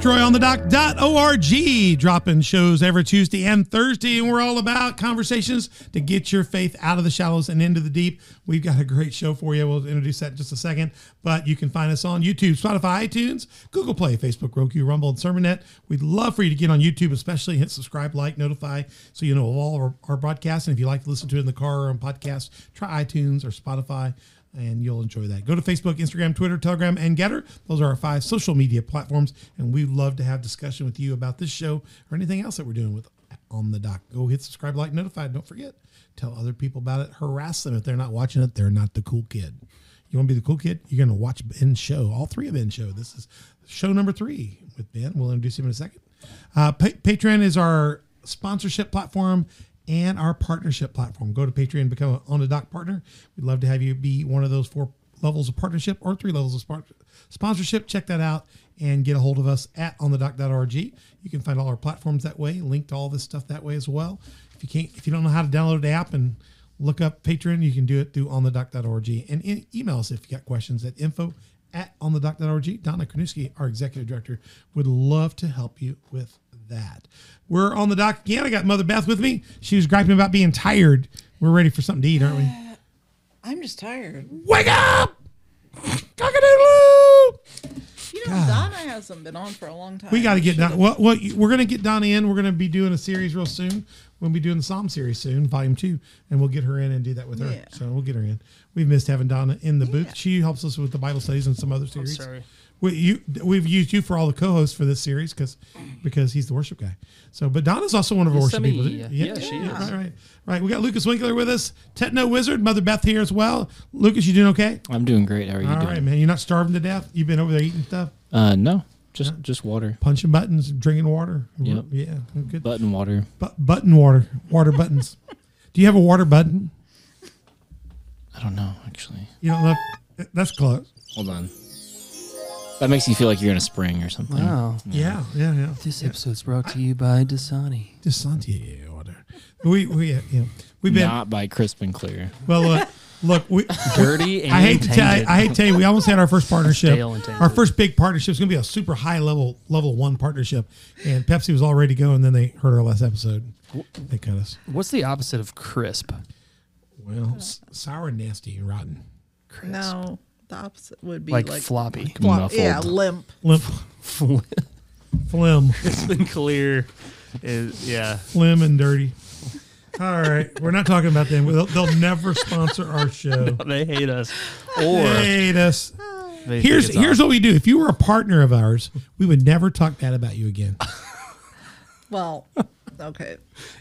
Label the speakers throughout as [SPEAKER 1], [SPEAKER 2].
[SPEAKER 1] Troy on the dropping shows every Tuesday and Thursday. And we're all about conversations to get your faith out of the shallows and into the deep. We've got a great show for you. We'll introduce that in just a second. But you can find us on YouTube, Spotify, iTunes, Google Play, Facebook, Roku, Rumble, and SermonNet. We'd love for you to get on YouTube, especially hit subscribe, like, notify, so you know of all our, our broadcasts. And if you like to listen to it in the car or on podcast, try iTunes or Spotify and you'll enjoy that. Go to Facebook, Instagram, Twitter, Telegram, and Gettr. Those are our five social media platforms, and we'd love to have discussion with you about this show or anything else that we're doing with on the doc. Go hit subscribe, like, notified. Don't forget, tell other people about it. Harass them if they're not watching it. They're not the cool kid. You want to be the cool kid? You're going to watch Ben show. All three of Ben show. This is show number three with Ben. We'll introduce him in a second. Uh, pa- Patreon is our sponsorship platform and our partnership platform. Go to Patreon, become an on the doc partner. We'd love to have you be one of those four levels of partnership or three levels of sponsorship. Check that out and get a hold of us at onthedoc.org. You can find all our platforms that way, link to all this stuff that way as well. If you can't, if you don't know how to download the app and look up Patreon, you can do it through onthedoc.org and in, email us if you got questions at info at onthedoc.org. Donna Kranuski, our executive director, would love to help you with that. We're on the dock again. I got Mother Beth with me. She was griping about being tired. We're ready for something to eat, aren't we?
[SPEAKER 2] I'm just tired.
[SPEAKER 1] Wake up! Cock-a-doodle-doo!
[SPEAKER 2] You know, Donna hasn't been on for a long time.
[SPEAKER 1] We got to get
[SPEAKER 2] Should've-
[SPEAKER 1] Don. Well, well, we're going to get Donna in. We're going to be doing a series real soon. We'll be doing the Psalm series soon, volume two, and we'll get her in and do that with her.
[SPEAKER 2] Yeah.
[SPEAKER 1] So we'll get her in. We've missed having Donna in the
[SPEAKER 2] Yeah.
[SPEAKER 1] booth. She helps us with the Bible studies and some other oh, series.
[SPEAKER 3] Sorry.
[SPEAKER 1] We, you, we've used you for all the co-hosts for this series because because he's the worship guy. So, but Donna's also one of our
[SPEAKER 3] Yes,
[SPEAKER 1] worship people.
[SPEAKER 3] yeah.
[SPEAKER 1] Yeah,
[SPEAKER 3] Yeah, she is.
[SPEAKER 1] Right, right, right. We got Lucas Winkler with us, Techno Wizard, Mother Beth here as well. Lucas, you doing okay?
[SPEAKER 4] I'm doing great. How are you
[SPEAKER 1] All
[SPEAKER 4] doing?
[SPEAKER 1] right, man. You're not starving to death. You've been over there eating stuff,
[SPEAKER 4] Uh, no, just just water,
[SPEAKER 1] punching buttons, drinking water.
[SPEAKER 4] Yep.
[SPEAKER 1] Yeah, good.
[SPEAKER 4] button water.
[SPEAKER 1] Bu- button water, water buttons. Do you have a water button?
[SPEAKER 4] I don't know actually.
[SPEAKER 1] You don't love. That's close.
[SPEAKER 4] Hold on. That makes you feel like you're in a spring or something.
[SPEAKER 3] Wow.
[SPEAKER 1] Yeah, yeah, yeah.
[SPEAKER 3] This episode's brought to you by Dasani.
[SPEAKER 1] Desante water. We we uh, yeah. We've been
[SPEAKER 4] Not by crisp and clear.
[SPEAKER 1] well. Look, look. We
[SPEAKER 3] Dirty and
[SPEAKER 1] I hate to tell you,
[SPEAKER 3] tainted.
[SPEAKER 1] I hate to tell you, we almost had our first partnership.
[SPEAKER 3] Stale and tainted.
[SPEAKER 1] Our first big partnership is going to be a super high level, level one partnership. And Pepsi was all ready to go, and then they heard our last episode. They cut us.
[SPEAKER 3] What's the opposite of crisp?
[SPEAKER 1] Well, s- sour, nasty, and rotten.
[SPEAKER 3] Crisp.
[SPEAKER 2] No, the opposite would be
[SPEAKER 3] Like,
[SPEAKER 2] like,
[SPEAKER 3] floppy.
[SPEAKER 4] Muffled.
[SPEAKER 2] yeah, limp.
[SPEAKER 1] Limp, Flim.
[SPEAKER 3] It's been clear is yeah.
[SPEAKER 1] Flim and dirty. All right, we're not talking about them. They'll, they'll never sponsor our show.
[SPEAKER 3] They hate us. Or
[SPEAKER 1] They hate us.
[SPEAKER 3] they
[SPEAKER 1] Here's here's
[SPEAKER 3] awesome.
[SPEAKER 1] what we do. If you were a partner of ours, we would never talk bad about you again.
[SPEAKER 2] Well, okay.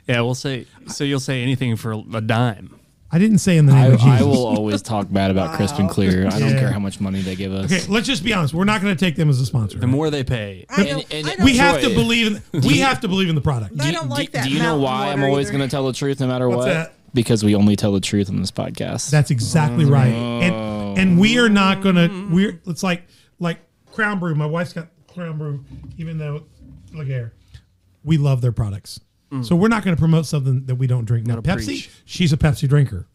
[SPEAKER 3] Yeah, we'll say so you'll say anything for a dime.
[SPEAKER 1] I didn't say in the name
[SPEAKER 4] I,
[SPEAKER 1] of Jesus.
[SPEAKER 4] I will always talk bad about crisp and clear. I don't
[SPEAKER 1] Yeah.
[SPEAKER 4] care how much money they give us.
[SPEAKER 1] Okay, let's just be honest. We're not going to take them as a sponsor.
[SPEAKER 3] The more they pay.
[SPEAKER 2] I
[SPEAKER 4] And-
[SPEAKER 2] don't,
[SPEAKER 4] and
[SPEAKER 2] I don't,
[SPEAKER 1] we have to
[SPEAKER 4] Troy,
[SPEAKER 1] believe in we have to believe in the product.
[SPEAKER 2] I
[SPEAKER 4] Do-
[SPEAKER 2] don't
[SPEAKER 4] do-
[SPEAKER 2] like that
[SPEAKER 4] Do you know
[SPEAKER 2] mountain
[SPEAKER 4] why I'm
[SPEAKER 2] water
[SPEAKER 4] always
[SPEAKER 2] either.
[SPEAKER 4] going to tell the truth no matter
[SPEAKER 1] What's
[SPEAKER 4] what?
[SPEAKER 1] that?
[SPEAKER 4] Because we only tell the truth on this podcast.
[SPEAKER 1] That's exactly mm. right. And and we are not going to we're it's like like Crown Brew. My wife's got Crown Brew even though look here. We love their products. So we're not going to promote something that we don't drink. Now Pepsi,
[SPEAKER 3] preach.
[SPEAKER 1] she's a Pepsi drinker.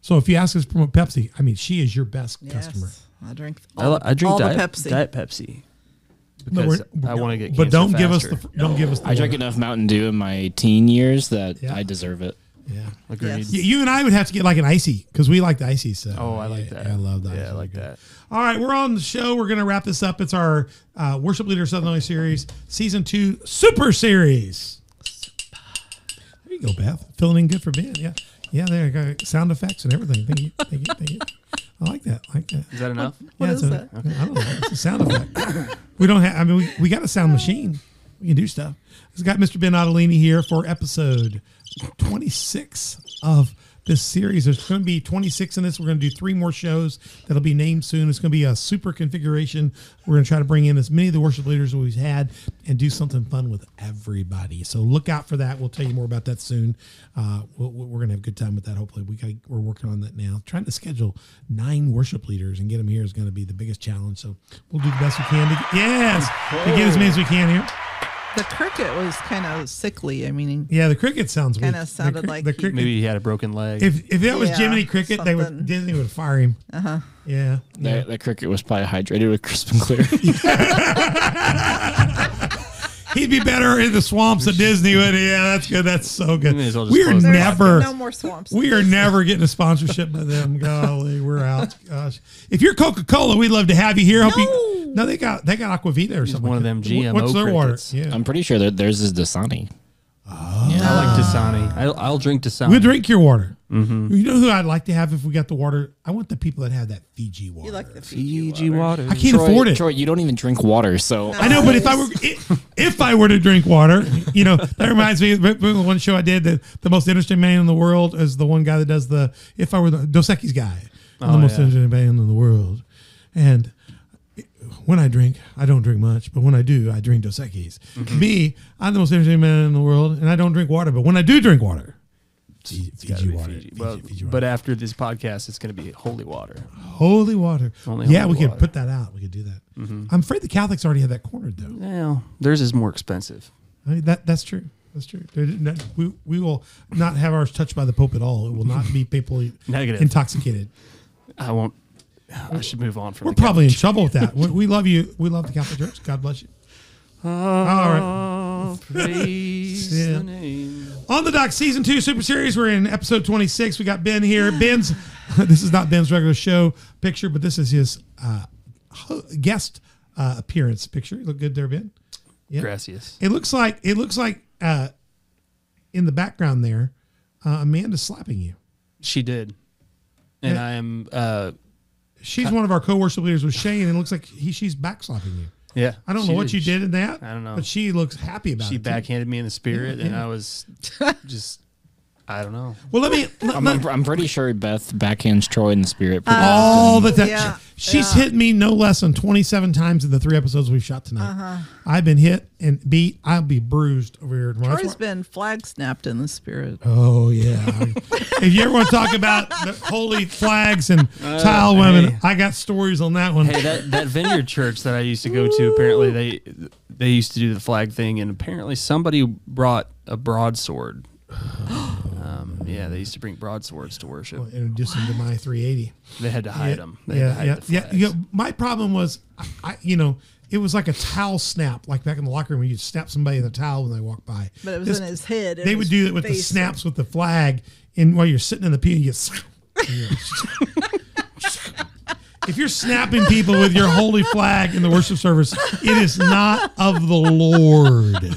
[SPEAKER 1] So if you ask us to promote Pepsi, I mean she is your best
[SPEAKER 2] Yes,
[SPEAKER 1] customer.
[SPEAKER 2] I drink.
[SPEAKER 3] I,
[SPEAKER 2] All,
[SPEAKER 3] li- I drink
[SPEAKER 2] all
[SPEAKER 3] diet,
[SPEAKER 2] the Pepsi.
[SPEAKER 3] diet Pepsi
[SPEAKER 1] No,
[SPEAKER 3] because
[SPEAKER 1] we're-
[SPEAKER 3] I want to get.
[SPEAKER 1] But don't give us the don't give us the
[SPEAKER 4] I drank enough Mountain Dew in my teen years that
[SPEAKER 1] Yeah.
[SPEAKER 4] I deserve it.
[SPEAKER 1] Yeah.
[SPEAKER 3] Agreed.
[SPEAKER 2] Yes.
[SPEAKER 1] You and I would have to get like an icy because we like the icy. So
[SPEAKER 3] Oh, I like
[SPEAKER 1] Yeah,
[SPEAKER 3] that.
[SPEAKER 1] I love that.
[SPEAKER 3] Yeah, I like that.
[SPEAKER 1] All right, we're on the show. We're going to wrap this up. It's our uh, Worship Leader Southern Illinois series, season two, super series. There you go, Beth. Filling in good for Ben. Yeah, yeah. There, you go. sound effects and everything. Thank you, thank you, thank you. I like that. I like that.
[SPEAKER 3] Is that enough?
[SPEAKER 2] What
[SPEAKER 1] yeah,
[SPEAKER 2] is
[SPEAKER 1] it's a-
[SPEAKER 2] that?
[SPEAKER 1] I don't know. It's a sound effect. we don't have. I mean, we, we got a sound machine. We can do stuff. We've got Mr. Ben Ottolini here for episode 26 of this series. There's going to be 26 in this. We're going to do three more shows that'll be named soon. It's going to be a super configuration. We're going to try to bring in as many of the worship leaders we've had and do something fun with everybody. So look out for that. We'll tell you more about that soon. Uh, we'll, we're going to have a good time with that. Hopefully, we got we're working on that now. Trying to schedule nine worship leaders and get them here is going to be the biggest challenge. So we'll do the best we can to yes to get as many as we can here.
[SPEAKER 2] The cricket was kind of sickly. I mean,
[SPEAKER 1] Yeah, the cricket sounds.
[SPEAKER 2] Kinda sounded
[SPEAKER 1] the,
[SPEAKER 2] like
[SPEAKER 1] the
[SPEAKER 2] he-
[SPEAKER 1] cricket.
[SPEAKER 3] Maybe he had a broken leg.
[SPEAKER 1] If if that was
[SPEAKER 2] Yeah,
[SPEAKER 1] Jiminy Cricket, they would. Disney would fire him. Uh huh. Yeah. yeah.
[SPEAKER 4] That, that cricket was probably hydrated with crisp and clear.
[SPEAKER 1] He'd be better in the swamps of Disney. Would he? Yeah, that's good. That's so good.
[SPEAKER 3] Well
[SPEAKER 1] We are never.
[SPEAKER 2] no more swamps.
[SPEAKER 1] We are never getting a sponsorship by them. Golly, we're out. Gosh, if you're Coca Cola, we'd love to have you here. Hope you. No, they got they got Aquavita or something.
[SPEAKER 3] one of them
[SPEAKER 1] that.
[SPEAKER 3] GMO
[SPEAKER 1] What's their water? Yeah,
[SPEAKER 4] I'm pretty sure that theirs is Dasani.
[SPEAKER 3] I like Dasani. I'll, I'll drink Dasani.
[SPEAKER 1] we drink your water.
[SPEAKER 3] Mm-hmm.
[SPEAKER 1] You know who I'd like to have if we got the water? I want the people that have that Fiji water.
[SPEAKER 2] You like the Fiji,
[SPEAKER 3] Fiji
[SPEAKER 2] water.
[SPEAKER 3] water.
[SPEAKER 1] I can't
[SPEAKER 4] Troy,
[SPEAKER 1] afford it.
[SPEAKER 4] Troy, you don't even drink water, so
[SPEAKER 1] I know, but if I were if, if I were to drink water, you know, that reminds me of the one show I did. The, the most interesting man in the world is the one guy that does the. If I were the Dos Equis guy, I'm the
[SPEAKER 3] Oh,
[SPEAKER 1] most
[SPEAKER 3] yeah.
[SPEAKER 1] interesting man in the world, and when I drink, I don't drink much, but when I do, I drink Dos Equis.
[SPEAKER 3] Mm-hmm.
[SPEAKER 1] Me, I'm the most interesting man in the world, and I don't drink water, but when I do drink water, Fiji,
[SPEAKER 3] It's
[SPEAKER 1] Fiji water,
[SPEAKER 3] Fiji. Well,
[SPEAKER 1] Fiji water.
[SPEAKER 3] but after this podcast, it's going to be holy water.
[SPEAKER 1] holy water.
[SPEAKER 3] Only
[SPEAKER 1] yeah,
[SPEAKER 3] holy
[SPEAKER 1] we could put that out. We could do that. I'm afraid the Catholics already have that cornered, though.
[SPEAKER 3] Well, theirs is more expensive.
[SPEAKER 1] I mean, that that's true. That's true. We, we will not have ours touched by the Pope at all. It will not be people
[SPEAKER 3] Negative.
[SPEAKER 1] intoxicated.
[SPEAKER 3] I won't. I should move on from.
[SPEAKER 1] We're probably in trouble with that. We, we love you. We love the Catholic Church. God bless you.
[SPEAKER 3] All
[SPEAKER 1] right.
[SPEAKER 3] Praise
[SPEAKER 1] Yeah.
[SPEAKER 3] the name.
[SPEAKER 1] On the dock, season two super series. We're in episode 26. We got Ben here. Ben's, this is not Ben's regular show picture, but this is his uh, guest uh, appearance picture. You look good there, Ben. Yeah.
[SPEAKER 3] Gracias.
[SPEAKER 1] It looks like it looks like uh, in the background there, uh, Amanda's slapping you.
[SPEAKER 3] She did, and
[SPEAKER 1] Yeah.
[SPEAKER 3] I am. uh
[SPEAKER 1] She's one of our co-worship leaders with Shane, and it looks like he she's backslapping you.
[SPEAKER 3] Yeah,
[SPEAKER 1] I don't know what you did in that.
[SPEAKER 3] I don't know.
[SPEAKER 1] but she looks happy about
[SPEAKER 3] She
[SPEAKER 1] it. She
[SPEAKER 3] backhanded me in the spirit, and. I was just. I don't know.
[SPEAKER 1] Well, let me. let-
[SPEAKER 4] I'm,
[SPEAKER 1] let-
[SPEAKER 4] I'm, I'm pretty sure Beth backhands Troy in the spirit. pretty
[SPEAKER 1] all the time.
[SPEAKER 2] Yeah,
[SPEAKER 1] She's
[SPEAKER 2] yeah.
[SPEAKER 1] hit me no less than 27 times in the three episodes we've shot tonight.
[SPEAKER 2] Uh-huh.
[SPEAKER 1] I've been hit and beat. I'll be bruised over here tomorrow. That's
[SPEAKER 2] Troy's
[SPEAKER 1] why-
[SPEAKER 2] been flag snapped in the spirit.
[SPEAKER 1] Oh yeah. if you ever want to talk about the holy flags and tile women,
[SPEAKER 3] Uh, hey.
[SPEAKER 1] I got stories on that one.
[SPEAKER 3] Hey, that that vineyard church that I used to go to, apparently they they used to do the flag thing, and apparently somebody brought a broadsword. Um, yeah, they used to bring broadswords to worship.
[SPEAKER 1] In addition to my 380.
[SPEAKER 3] They had to hide them. They
[SPEAKER 1] yeah,
[SPEAKER 3] had to hide
[SPEAKER 1] yeah,
[SPEAKER 3] the
[SPEAKER 1] yeah,
[SPEAKER 3] flags.
[SPEAKER 1] yeah. My problem was, I, I, you know, it was like a towel snap, like back in the locker room where you snap somebody in the towel when they walk by.
[SPEAKER 2] But it was
[SPEAKER 1] This-
[SPEAKER 2] in his head.
[SPEAKER 1] They would do it with the
[SPEAKER 2] face.
[SPEAKER 1] snaps with the flag, and while you're sitting in the pew, you. Get. if you're snapping people with your holy flag in the worship service, it is not of the Lord.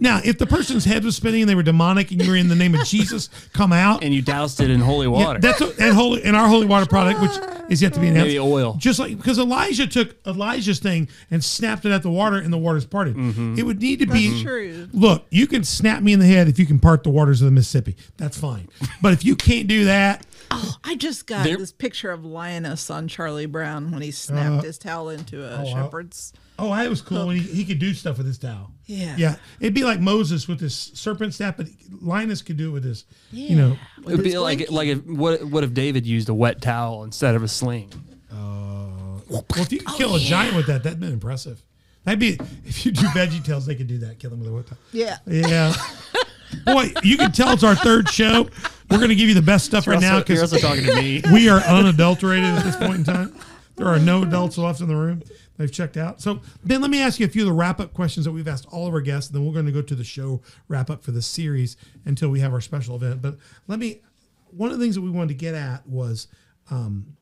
[SPEAKER 1] Now, if the person's head was spinning and they were demonic and you were in the name of Jesus, come out.
[SPEAKER 3] and you doused it in holy water.
[SPEAKER 1] Yeah,
[SPEAKER 3] water.
[SPEAKER 1] that's a, and holy in our holy water product, which is yet to be announced.
[SPEAKER 3] Maybe oil.
[SPEAKER 1] just like because Elijah took Elijah's thing and snapped it at the water, and the waters parted.
[SPEAKER 3] Mm-hmm.
[SPEAKER 1] It would need to be
[SPEAKER 2] That's true.
[SPEAKER 1] Look, you can snap me in the head if you can part the waters of the Mississippi. That's fine. But if you can't do that,
[SPEAKER 2] I just got
[SPEAKER 3] There-
[SPEAKER 2] this picture of Linus on Charlie Brown when he snapped his towel into a
[SPEAKER 1] Uh, oh, I-
[SPEAKER 2] shepherd's.
[SPEAKER 1] oh, that was cool when he, he could do stuff with his towel.
[SPEAKER 2] Yeah.
[SPEAKER 1] yeah. It'd be like Moses with his serpent staff, but Linus could do it with his, you know.
[SPEAKER 3] it would be like like if what what if David used a wet towel instead of a sling?
[SPEAKER 1] Well, if you could kill a giant with that, that'd been impressive. That'd be if you do Veggie Tales, they could do that. Kill him with a wet towel.
[SPEAKER 2] Yeah.
[SPEAKER 1] Yeah. Boy, you can tell it's our third show. We're going to give you the best stuff right
[SPEAKER 3] You're
[SPEAKER 1] now
[SPEAKER 3] also, you're
[SPEAKER 1] because
[SPEAKER 3] talking to me.
[SPEAKER 1] we are unadulterated at this point in time. There are no adults left in the room. They've checked out. So, Ben, let me ask you a few of the wrap up questions that we've asked all of our guests. And then we're going to go to the show wrap up for the series until we have our special event. But let me, one of the things that we wanted to get at was um,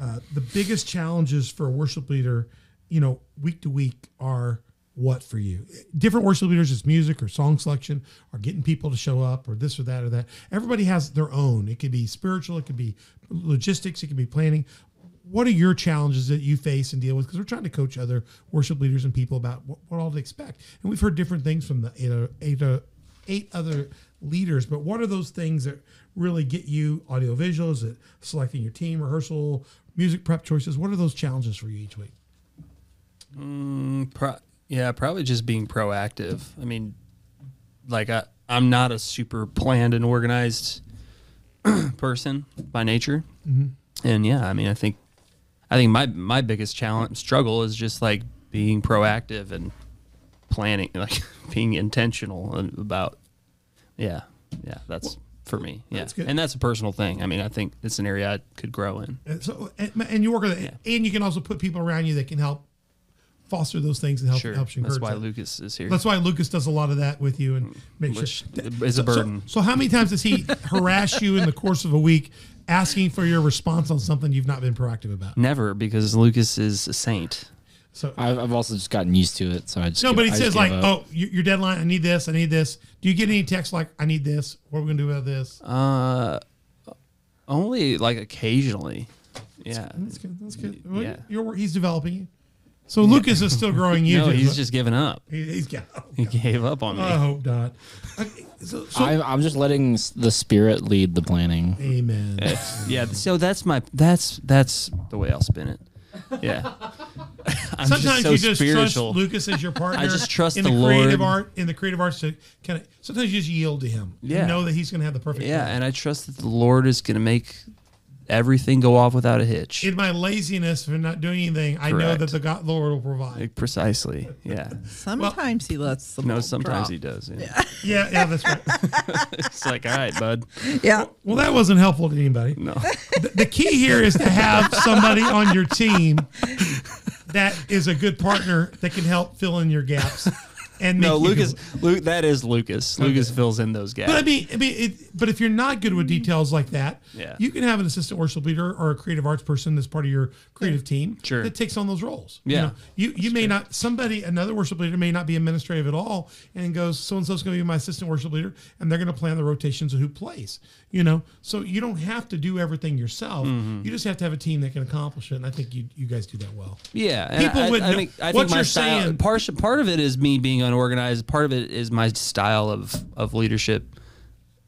[SPEAKER 1] uh, the biggest challenges for a worship leader, you know, week to week are what for you? Different worship leaders, it's music or song selection or getting people to show up or this or that or that. Everybody has their own. It could be spiritual, it could be logistics, it could be planning. What are your challenges that you face and deal with? Because we're trying to coach other worship leaders and people about what, what all to expect. And we've heard different things from the eight, eight, o- eight other leaders, but what are those things that really get you audio visuals, that selecting your team, rehearsal, music prep choices? What are those challenges for you each week?
[SPEAKER 3] Mm, pro- yeah, probably just being proactive. I mean, like I, I'm not a super planned and organized person by nature, mm-hmm. and yeah, I mean, I think, I think my my biggest challenge struggle is just like being proactive and planning, like being intentional about, yeah, yeah, that's for me, yeah,
[SPEAKER 1] that's good.
[SPEAKER 3] and that's a personal thing. I mean, I think it's an area I could grow in.
[SPEAKER 1] And so, and, and you work with it, and you can also put people around you that can help foster those things and help
[SPEAKER 3] Sure.
[SPEAKER 1] helps you
[SPEAKER 3] That's why
[SPEAKER 1] that.
[SPEAKER 3] Lucas is here.
[SPEAKER 1] That's why Lucas does a lot of that with you and make
[SPEAKER 3] Which
[SPEAKER 1] sure
[SPEAKER 3] is a burden.
[SPEAKER 1] So, so how many times does he harass you in the course of a week, asking for your response on something you've not been proactive about?
[SPEAKER 3] Never, because Lucas is a saint.
[SPEAKER 1] So
[SPEAKER 4] I've, I've also just gotten used to it, so I just
[SPEAKER 1] no,
[SPEAKER 4] give-
[SPEAKER 1] but he
[SPEAKER 4] I
[SPEAKER 1] says like,
[SPEAKER 4] up.
[SPEAKER 1] "Oh, your your deadline. I need this. I need this." Do you get any texts like, "I need this"? What are we gonna do about this?
[SPEAKER 3] Uh, only like occasionally. Yeah.
[SPEAKER 1] That's good. That's good. Well,
[SPEAKER 3] Yeah.
[SPEAKER 1] You're, he's developing you. So Lucas is still growing you.
[SPEAKER 3] No,
[SPEAKER 1] just-
[SPEAKER 3] he's just given up.
[SPEAKER 1] he, he's got.
[SPEAKER 3] He gave up on me.
[SPEAKER 1] I hope not. Okay, so, so
[SPEAKER 4] I'm, I'm just letting the spirit lead the planning.
[SPEAKER 1] amen.
[SPEAKER 3] Eh, yeah. So that's my that's that's the way I'll spin it. Yeah. I'm
[SPEAKER 1] Sometimes
[SPEAKER 3] just so
[SPEAKER 1] you just
[SPEAKER 3] spiritual.
[SPEAKER 1] trust Lucas as your partner.
[SPEAKER 3] I just trust
[SPEAKER 1] in
[SPEAKER 3] the
[SPEAKER 1] the, creative
[SPEAKER 3] Lord.
[SPEAKER 1] art in the creative arts to kind of. Sometimes you just yield to him.
[SPEAKER 3] Yeah.
[SPEAKER 1] You know that he's going to have the perfect.
[SPEAKER 3] yeah,
[SPEAKER 1] plan.
[SPEAKER 3] and I trust that the Lord is going to make everything go off without a hitch.
[SPEAKER 1] in my laziness for not doing anything, I know that the God, Lord will provide.
[SPEAKER 3] Like, precisely. Yeah.
[SPEAKER 2] Sometimes he lets the
[SPEAKER 3] No, sometimes
[SPEAKER 2] drop.
[SPEAKER 3] he does. Yeah.
[SPEAKER 1] Yeah, yeah, that's right.
[SPEAKER 3] it's like, all right, bud.
[SPEAKER 2] Yeah.
[SPEAKER 1] Well, that wasn't helpful to anybody.
[SPEAKER 3] No.
[SPEAKER 1] The, the key here is to have somebody on your team that is a good partner that can help fill in your gaps. And
[SPEAKER 3] No, Lucas. Luke, that is Lucas. Lucas fills in those gaps.
[SPEAKER 1] But I mean, I mean, it, but if you're not good with details like that,
[SPEAKER 3] Yeah.
[SPEAKER 1] you can have an assistant worship leader or a creative arts person that's part of your creative team
[SPEAKER 3] Sure.
[SPEAKER 1] that takes on those roles.
[SPEAKER 3] Yeah.
[SPEAKER 1] you know, you, you may not somebody another worship leader may not be administrative at all and goes so and so's going to be my assistant worship leader and they're going to plan the rotations of who plays. You know, so you don't have to do everything yourself.
[SPEAKER 3] Mm-hmm.
[SPEAKER 1] You just have to have a team that can accomplish it. And I think you you guys do that well.
[SPEAKER 3] Yeah,
[SPEAKER 1] People
[SPEAKER 3] I,
[SPEAKER 1] would
[SPEAKER 3] I
[SPEAKER 1] know-
[SPEAKER 3] think, I
[SPEAKER 1] what
[SPEAKER 3] think my
[SPEAKER 1] you're
[SPEAKER 3] style.
[SPEAKER 1] saying-
[SPEAKER 3] Part, part of it is me being unorganized. Part of it is my style of of leadership.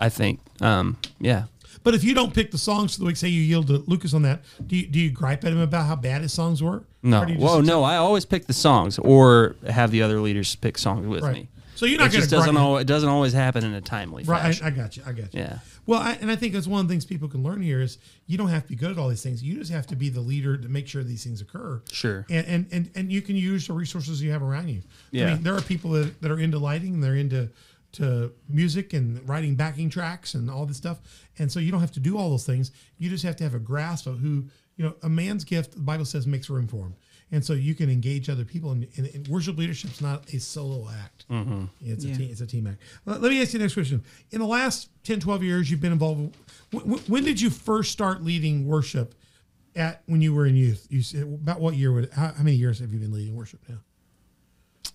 [SPEAKER 3] I think. Um, yeah.
[SPEAKER 1] But if you don't pick the songs for the week, say you yield to Lucas on that, do you, do you gripe at him about how bad his songs were?
[SPEAKER 3] No.
[SPEAKER 1] Or do you just
[SPEAKER 3] Whoa, no. I always pick the songs, or have the other leaders pick songs with
[SPEAKER 1] Right.
[SPEAKER 3] me.
[SPEAKER 1] So you're not
[SPEAKER 3] it
[SPEAKER 1] going
[SPEAKER 3] just
[SPEAKER 1] to
[SPEAKER 3] doesn't. Al- it doesn't always happen in a timely
[SPEAKER 1] Right,
[SPEAKER 3] fashion.
[SPEAKER 1] I, I got you. I got you.
[SPEAKER 3] Yeah.
[SPEAKER 1] Well, I, and I think that's one of the things people can learn here is you don't have to be good at all these things. You just have to be the leader to make sure these things occur.
[SPEAKER 3] Sure.
[SPEAKER 1] And and and, and you can use the resources you have around you. I
[SPEAKER 3] Yeah.
[SPEAKER 1] mean, there are people that, that are into lighting, they're into to music and writing backing tracks and all this stuff. And so you don't have to do all those things. You just have to have a grasp of who, you know, a man's gift, the Bible says, makes room for him. And so you can engage other people. And, and, and worship leadership's not a solo act. It's a
[SPEAKER 2] Yeah.
[SPEAKER 1] team. It's a team act. Let, let me ask you the next question. In the last 10, 12 years, you've been involved. When, when- when did you first start leading worship? At when you were in youth, you said about what year would? How, how many years have you been leading worship now?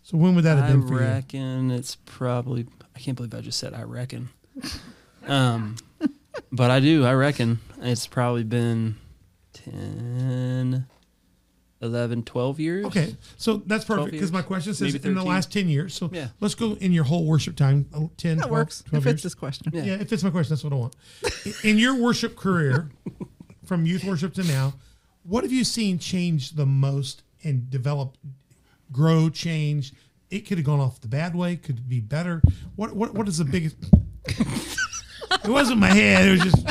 [SPEAKER 1] So when would that have
[SPEAKER 3] I
[SPEAKER 1] been for you?
[SPEAKER 3] reckon it's probably. I can't believe I just said I reckon. um, but I do. I reckon it's probably been 10, 11, 12 years.
[SPEAKER 1] Okay, so that's perfect because my question says in the last 10 years. So
[SPEAKER 3] Yeah.
[SPEAKER 1] let's go in your whole worship time uh, 10,
[SPEAKER 2] That
[SPEAKER 1] 12,
[SPEAKER 2] works.
[SPEAKER 1] 12
[SPEAKER 2] If
[SPEAKER 1] years.
[SPEAKER 2] it's this question.
[SPEAKER 3] Yeah.
[SPEAKER 1] Yeah, it fits my question. That's what I want. In your worship career, from youth worship to now, what have you seen change the most and develop, grow, change? It could have gone off the bad way. Could be better? What what what is the biggest? it wasn't my head. It was just.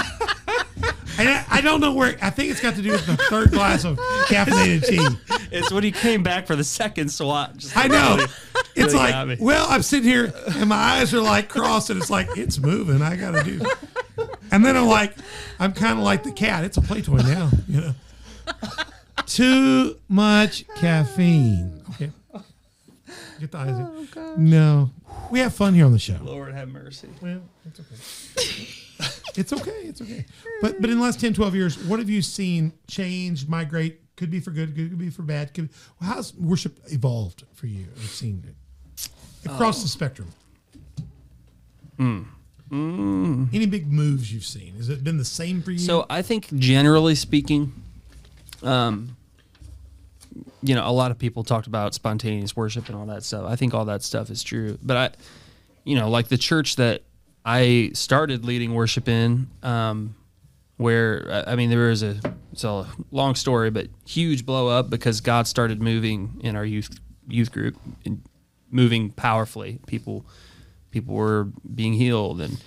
[SPEAKER 1] And I, I don't know where. I think it's got to do with the third glass of caffeinated tea.
[SPEAKER 3] It's when he came back for the second SWAT. Just
[SPEAKER 1] I know. It's
[SPEAKER 3] really
[SPEAKER 1] like, well, I'm sitting here and my eyes are like crossed, and it's like it's moving. I gotta do. And then I'm like, I'm kind of like the cat. It's a play toy now. You know. Too much caffeine. Okay. Get the eyes. in. Oh, no, we have fun here on the show.
[SPEAKER 3] Lord have mercy.
[SPEAKER 1] Well, it's okay. it's okay. It's okay. But but in the last 10, 12 years, what have you seen change, migrate? Could be for good, could be for bad. Could how's worship evolved for you? I've seen it across the spectrum. Any big moves you've seen? Has it been the same for you?
[SPEAKER 3] So I think generally speaking, um, you know, a lot of people talked about spontaneous worship and all that stuff. I think all that stuff is true, but I, you know, like the church that I started leading worship in, um, where I mean there was a it's a long story, but huge blow up because God started moving in our youth youth group, and moving powerfully. People people were being healed and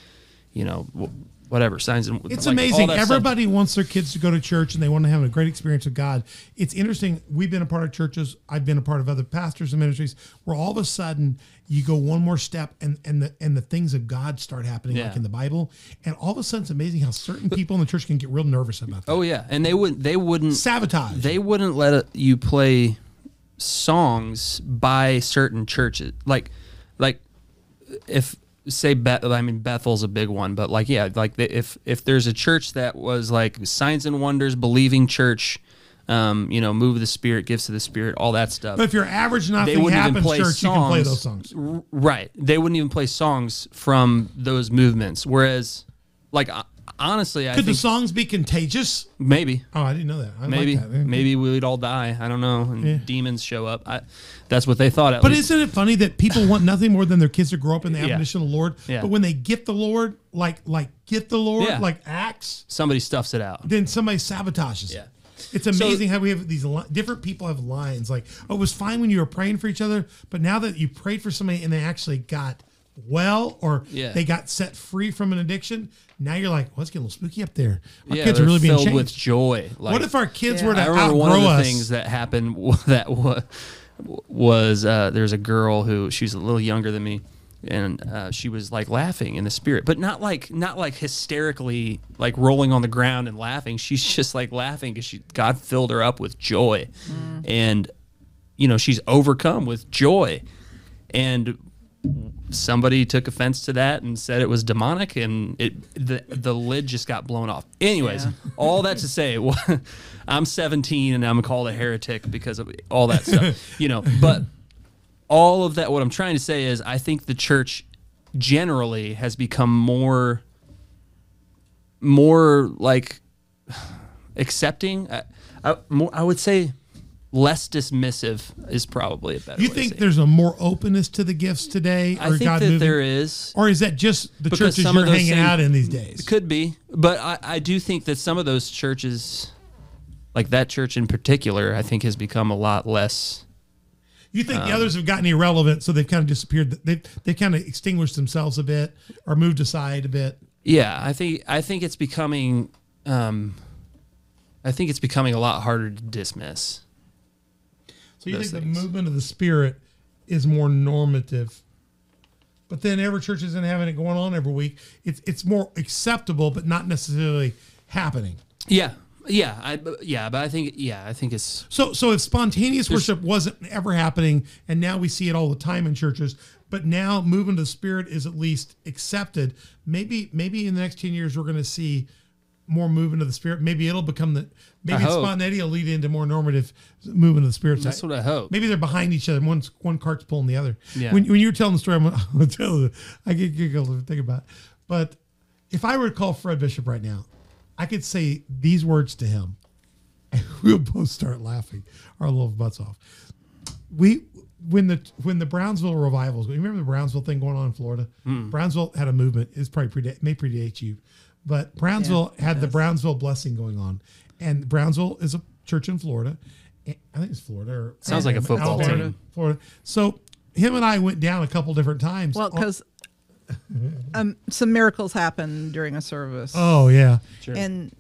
[SPEAKER 3] you know whatever signs and
[SPEAKER 1] It's
[SPEAKER 3] like,
[SPEAKER 1] amazing.
[SPEAKER 3] that stuff.
[SPEAKER 1] Everybody wants their kids to go to church and they want to have a great experience with God. It's interesting. We've been a part of churches. I've been a part of other pastors and ministries where all of a sudden you go one more step and and the and the things of God start happening like in the Bible. And all of a sudden it's amazing how certain people in the church can get real nervous about that.
[SPEAKER 3] Oh yeah, and they wouldn't they wouldn't
[SPEAKER 1] Sabotage.
[SPEAKER 3] they wouldn't let you play songs by certain churches, like like if say Beth, I mean Bethel's a big one, but like yeah, like the, if if there's a church that was like signs and wonders, believing church, um, you know, move of the spirit, gifts of the spirit, all that stuff.
[SPEAKER 1] But if your average
[SPEAKER 3] they
[SPEAKER 1] nothing
[SPEAKER 3] wouldn't even
[SPEAKER 1] happens
[SPEAKER 3] play
[SPEAKER 1] church,
[SPEAKER 3] songs.
[SPEAKER 1] you can play those songs.
[SPEAKER 3] R- Right. They wouldn't even play songs from those movements. Whereas, like honestly, I
[SPEAKER 1] Could the songs be contagious?
[SPEAKER 3] maybe.
[SPEAKER 1] Oh, I didn't know that. I
[SPEAKER 3] Maybe,
[SPEAKER 1] like that.
[SPEAKER 3] maybe we'd all die. I don't know. And
[SPEAKER 1] Yeah.
[SPEAKER 3] demons show up. I, that's what they thought. At
[SPEAKER 1] But
[SPEAKER 3] least.
[SPEAKER 1] isn't it funny that people want nothing more than their kids to grow up in the
[SPEAKER 3] Yeah.
[SPEAKER 1] admonition of the Lord?
[SPEAKER 3] Yeah.
[SPEAKER 1] But when they get the Lord, like like get the Lord,
[SPEAKER 3] Yeah.
[SPEAKER 1] like Acts,
[SPEAKER 3] somebody stuffs it out.
[SPEAKER 1] then somebody sabotages.
[SPEAKER 3] Yeah.
[SPEAKER 1] it. It's amazing how we have these li- different people have lines like, "Oh, it was fine when you were praying for each other, but now that you prayed for somebody and they actually got well or
[SPEAKER 3] Yeah.
[SPEAKER 1] they got set free from an addiction, now you're like, well, it's getting a little spooky up there. Our
[SPEAKER 3] yeah,
[SPEAKER 1] kids
[SPEAKER 3] they're
[SPEAKER 1] really being
[SPEAKER 3] filled
[SPEAKER 1] changed.
[SPEAKER 3] with joy. Like,
[SPEAKER 1] what if our kids
[SPEAKER 2] Yeah.
[SPEAKER 1] were to
[SPEAKER 3] I remember
[SPEAKER 1] outgrow
[SPEAKER 3] one of the
[SPEAKER 1] us?
[SPEAKER 3] things that happened that was was uh, there's a girl who she was a little younger than me, and uh, she was like laughing in the spirit, but not like not like hysterically like rolling on the ground and laughing. She's just like laughing because she God filled her up with joy, and you know she's overcome with joy, and somebody took offense to that and said it was demonic and it the the lid just got blown off. Anyways
[SPEAKER 2] Yeah.
[SPEAKER 3] all that to say i'm 17 and i'm called a heretic because of all that stuff you know. But all of that what i'm trying to say is i think the church generally has become more more like accepting. I, I, more, I would say less dismissive is probably a better
[SPEAKER 1] you
[SPEAKER 3] way to
[SPEAKER 1] think
[SPEAKER 3] say it.
[SPEAKER 1] there's a more openness to the gifts today, or
[SPEAKER 3] I think
[SPEAKER 1] God
[SPEAKER 3] that
[SPEAKER 1] moving?
[SPEAKER 3] there is.
[SPEAKER 1] Or is that just the
[SPEAKER 3] Because
[SPEAKER 1] churches you're hanging
[SPEAKER 3] same-
[SPEAKER 1] out in these days?
[SPEAKER 3] It could be, but I, I do think that some of those churches, like that church in particular, I think has become a lot less.
[SPEAKER 1] You think
[SPEAKER 3] Um,
[SPEAKER 1] the others have gotten irrelevant, so they've kind of disappeared? They they kind of extinguished themselves a bit or moved aside a bit.
[SPEAKER 3] Yeah, I think I think it's becoming, um, I think it's becoming a lot harder to dismiss.
[SPEAKER 1] So you think
[SPEAKER 3] things.
[SPEAKER 1] the movement of the spirit is more normative, but then every church isn't having it going on every week. It's it's more acceptable, but not necessarily happening.
[SPEAKER 3] Yeah, yeah, I yeah, but I think yeah, I think it's
[SPEAKER 1] So so if spontaneous worship wasn't ever happening, and now we see it all the time in churches, but now movement of the spirit is at least accepted. Maybe maybe in the next ten years we're going to see more movement of the spirit. Maybe it'll become the maybe spontaneity will lead into more normative movement of the spirit.
[SPEAKER 3] that's what I hope.
[SPEAKER 1] Maybe they're behind each other. One's one cart's pulling the other.
[SPEAKER 3] Yeah.
[SPEAKER 1] When, when you were telling the story, I'm gonna tell you. I get giggled to think about. It. But if I were to call Fred Bishop right now, I could say these words to him, and we'll both start laughing our little butts off. We when the when the Brownsville revivals. You remember the Brownsville thing going on in Florida? Hmm. Brownsville had a movement. It's probably predate, may predate you, but Brownsville
[SPEAKER 2] Yeah,
[SPEAKER 1] had the. Brownsville blessing going on, and Brownsville is a church in Florida. I think it's Florida. Or
[SPEAKER 3] Sounds like a football
[SPEAKER 1] Alabama,
[SPEAKER 3] team.
[SPEAKER 1] Florida. So him and I went down a couple different times.
[SPEAKER 2] Well, because um, some miracles happened during a service,
[SPEAKER 1] oh yeah,
[SPEAKER 2] and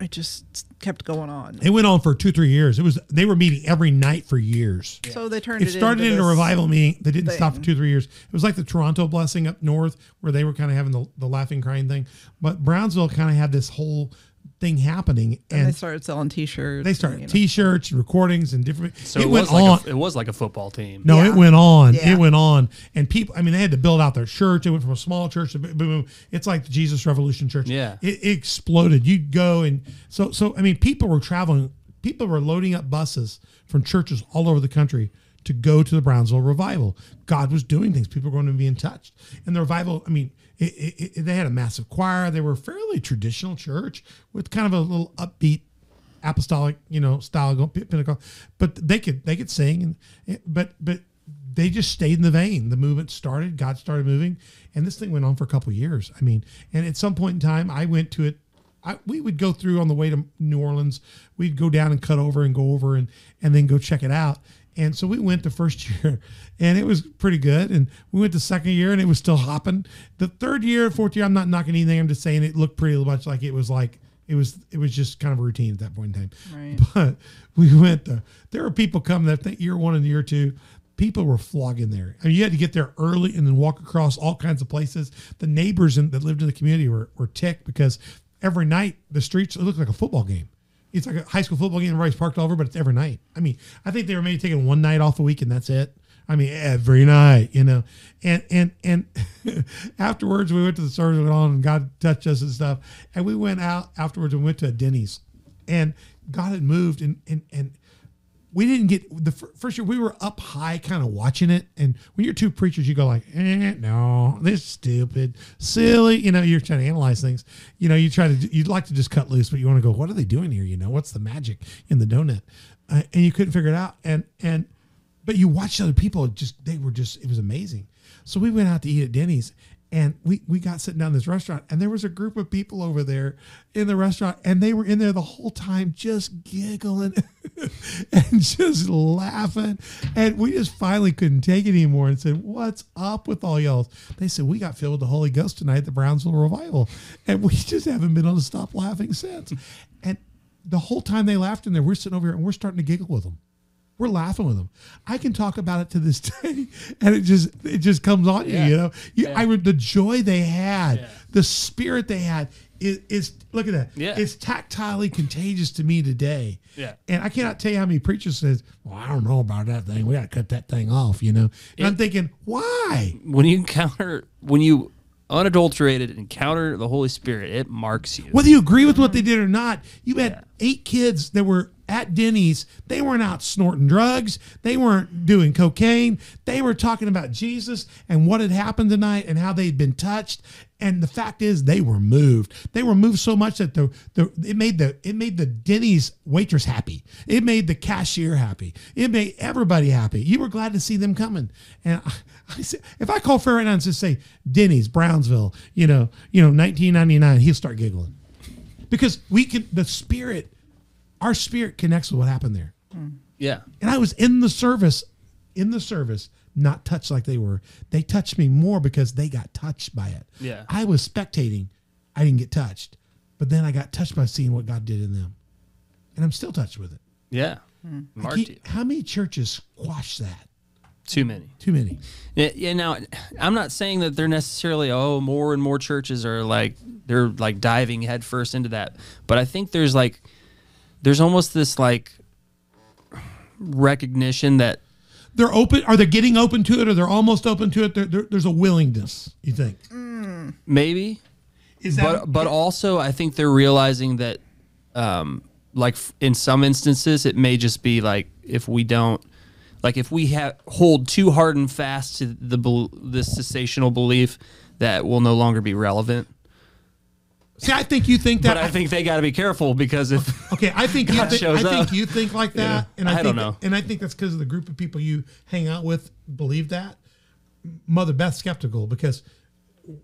[SPEAKER 2] I just kept going on.
[SPEAKER 1] it went on for two three years. It was they were meeting every night for years.
[SPEAKER 2] So they turned
[SPEAKER 1] It
[SPEAKER 2] it,
[SPEAKER 1] started
[SPEAKER 2] into
[SPEAKER 1] in a revival meeting. They didn't stop for two, three years. It was like the Toronto blessing up north where they were kind of having the, the laughing, crying thing. But Brownsville kind of had this whole thing happening.
[SPEAKER 2] And
[SPEAKER 1] And
[SPEAKER 2] they started selling T-shirts.
[SPEAKER 1] they
[SPEAKER 2] and,
[SPEAKER 1] started
[SPEAKER 2] you know.
[SPEAKER 1] t-shirts recordings and different.
[SPEAKER 3] So
[SPEAKER 1] it,
[SPEAKER 3] it,
[SPEAKER 1] went
[SPEAKER 3] was like
[SPEAKER 1] on.
[SPEAKER 3] a, it was like a football team.
[SPEAKER 1] no,
[SPEAKER 2] Yeah.
[SPEAKER 1] it went on.
[SPEAKER 2] Yeah.
[SPEAKER 1] It went on. And people, I mean, they had to build out their church. It went from a small church to boom, boom. It's like the Jesus Revolution Church.
[SPEAKER 3] Yeah.
[SPEAKER 1] It, it exploded. You'd go and so, so, I mean, people were traveling, people were loading up buses from churches all over the country to go to the Brownsville revival. God was doing things. People were going to be in touch. And the revival, I mean, it, it, they had a massive choir. They were a fairly traditional church with kind of a little upbeat apostolic, you know, style Pentecost. But they could they could sing, and but but they just stayed in the vein. The movement started, God started moving, and this thing went on for a couple years. I mean, and at some point in time, I went to it. I, we would go through on the way to New Orleans. We'd go down and cut over and go over and and then go check it out. And so we went the first year, and it was pretty good. And we went the second year, and it was still hopping. The third year, fourth year, I'm not knocking anything. I'm just saying it looked pretty much like it was like it was. It was just kind of a routine at that point in time.
[SPEAKER 2] Right.
[SPEAKER 1] But we went there. There were people coming that think year one and year two. People were flogging there. I mean, you had to get there early and then walk across all kinds of places. The neighbors in, that lived in the community were, were ticked because every night the streets it looked like a football game. It's like a high school football game. Everybody's parked all over, but it's every night. I mean, I think they were maybe taking one night off a week and that's it. I mean, every night, you know, and and and afterwards we went to the service went on and God touched us and stuff, and we went out afterwards and went to a Denny's, and God had moved and and and we didn't get the fir- first year we were up high kind of watching it and when you're two preachers you go like eh, no this is stupid silly you know you're trying to analyze things. You know you try to you'd like to just cut loose but you want to go what are they doing here you know? What's the magic in the donut? Uh, and you couldn't figure it out and and but you watched other people just they were just it was amazing. So we went out to eat at denny's and we we got sitting down this restaurant and there was a group of people over there in the restaurant and they were in there the whole time just giggling and just laughing. And we just finally couldn't take it anymore and said what's up with all y'all? They said we got filled with the holy ghost tonight at the brownsville revival and we just haven't been able to stop laughing since. And the whole time they laughed in there we're sitting over here and we're starting to giggle with them we're laughing with them. I can talk about it to this day, and it just it just comes on
[SPEAKER 3] Yeah.
[SPEAKER 1] you. You know, you,
[SPEAKER 3] Yeah.
[SPEAKER 1] I the joy they had,
[SPEAKER 3] Yeah.
[SPEAKER 1] the spirit they had. Is, is look at that.
[SPEAKER 3] Yeah.
[SPEAKER 1] It's tactilely contagious to me today.
[SPEAKER 3] Yeah.
[SPEAKER 1] And I cannot tell you how many preachers says, "Well, I don't know about that thing. We got to cut that thing off." You know, and I'm thinking, why?
[SPEAKER 3] when you encounter when you unadulterated encounter the Holy Spirit, it marks you.
[SPEAKER 1] Whether you agree with what they did or not, you had eight kids that were at Denny's. They weren't out snorting drugs. They weren't doing cocaine. They were talking about Jesus and what had happened tonight and how they'd been touched. And the fact is, they were moved. They were moved so much that the, the it made the it made the Denny's waitress happy. It made the cashier happy. It made everybody happy. You were glad to see them coming. And I, I said, if I call Fair right now and just say Denny's Brownsville, you know, you know, 1999, he'll start giggling because we can the spirit our spirit connects with what happened there.
[SPEAKER 3] Yeah.
[SPEAKER 1] and i was in the service in the service not touched like they were. They touched me more because they got touched by it.
[SPEAKER 3] Yeah.
[SPEAKER 1] i was spectating. I didn't get touched. But then i got touched by seeing what god did in them. And i'm still touched with it.
[SPEAKER 3] Yeah. Marked
[SPEAKER 1] how many churches squash that
[SPEAKER 3] Too many.
[SPEAKER 1] too many
[SPEAKER 3] Yeah. Now, I'm not saying that they're necessarily oh more and more churches are like they're like diving headfirst into that, but I think there's like there's almost this like recognition that
[SPEAKER 1] they're open are they getting open to it or they're almost open to it there, there- there's a willingness you think
[SPEAKER 3] maybe,
[SPEAKER 1] is
[SPEAKER 3] but but also I think they're realizing that um like in some instances it may just be like if we don't like if we have hold too hard and fast to the bel- this cessational belief that will no longer be relevant.
[SPEAKER 1] see i think you think that
[SPEAKER 3] But I think they got to be careful because if
[SPEAKER 1] Okay, I think you
[SPEAKER 3] God
[SPEAKER 1] think,
[SPEAKER 3] shows
[SPEAKER 1] I think
[SPEAKER 3] up.
[SPEAKER 1] you think like that, and I,
[SPEAKER 3] I
[SPEAKER 1] think
[SPEAKER 3] don't know.
[SPEAKER 1] and I think that's because of the group of people you hang out with believe that. Mother Beth's skeptical because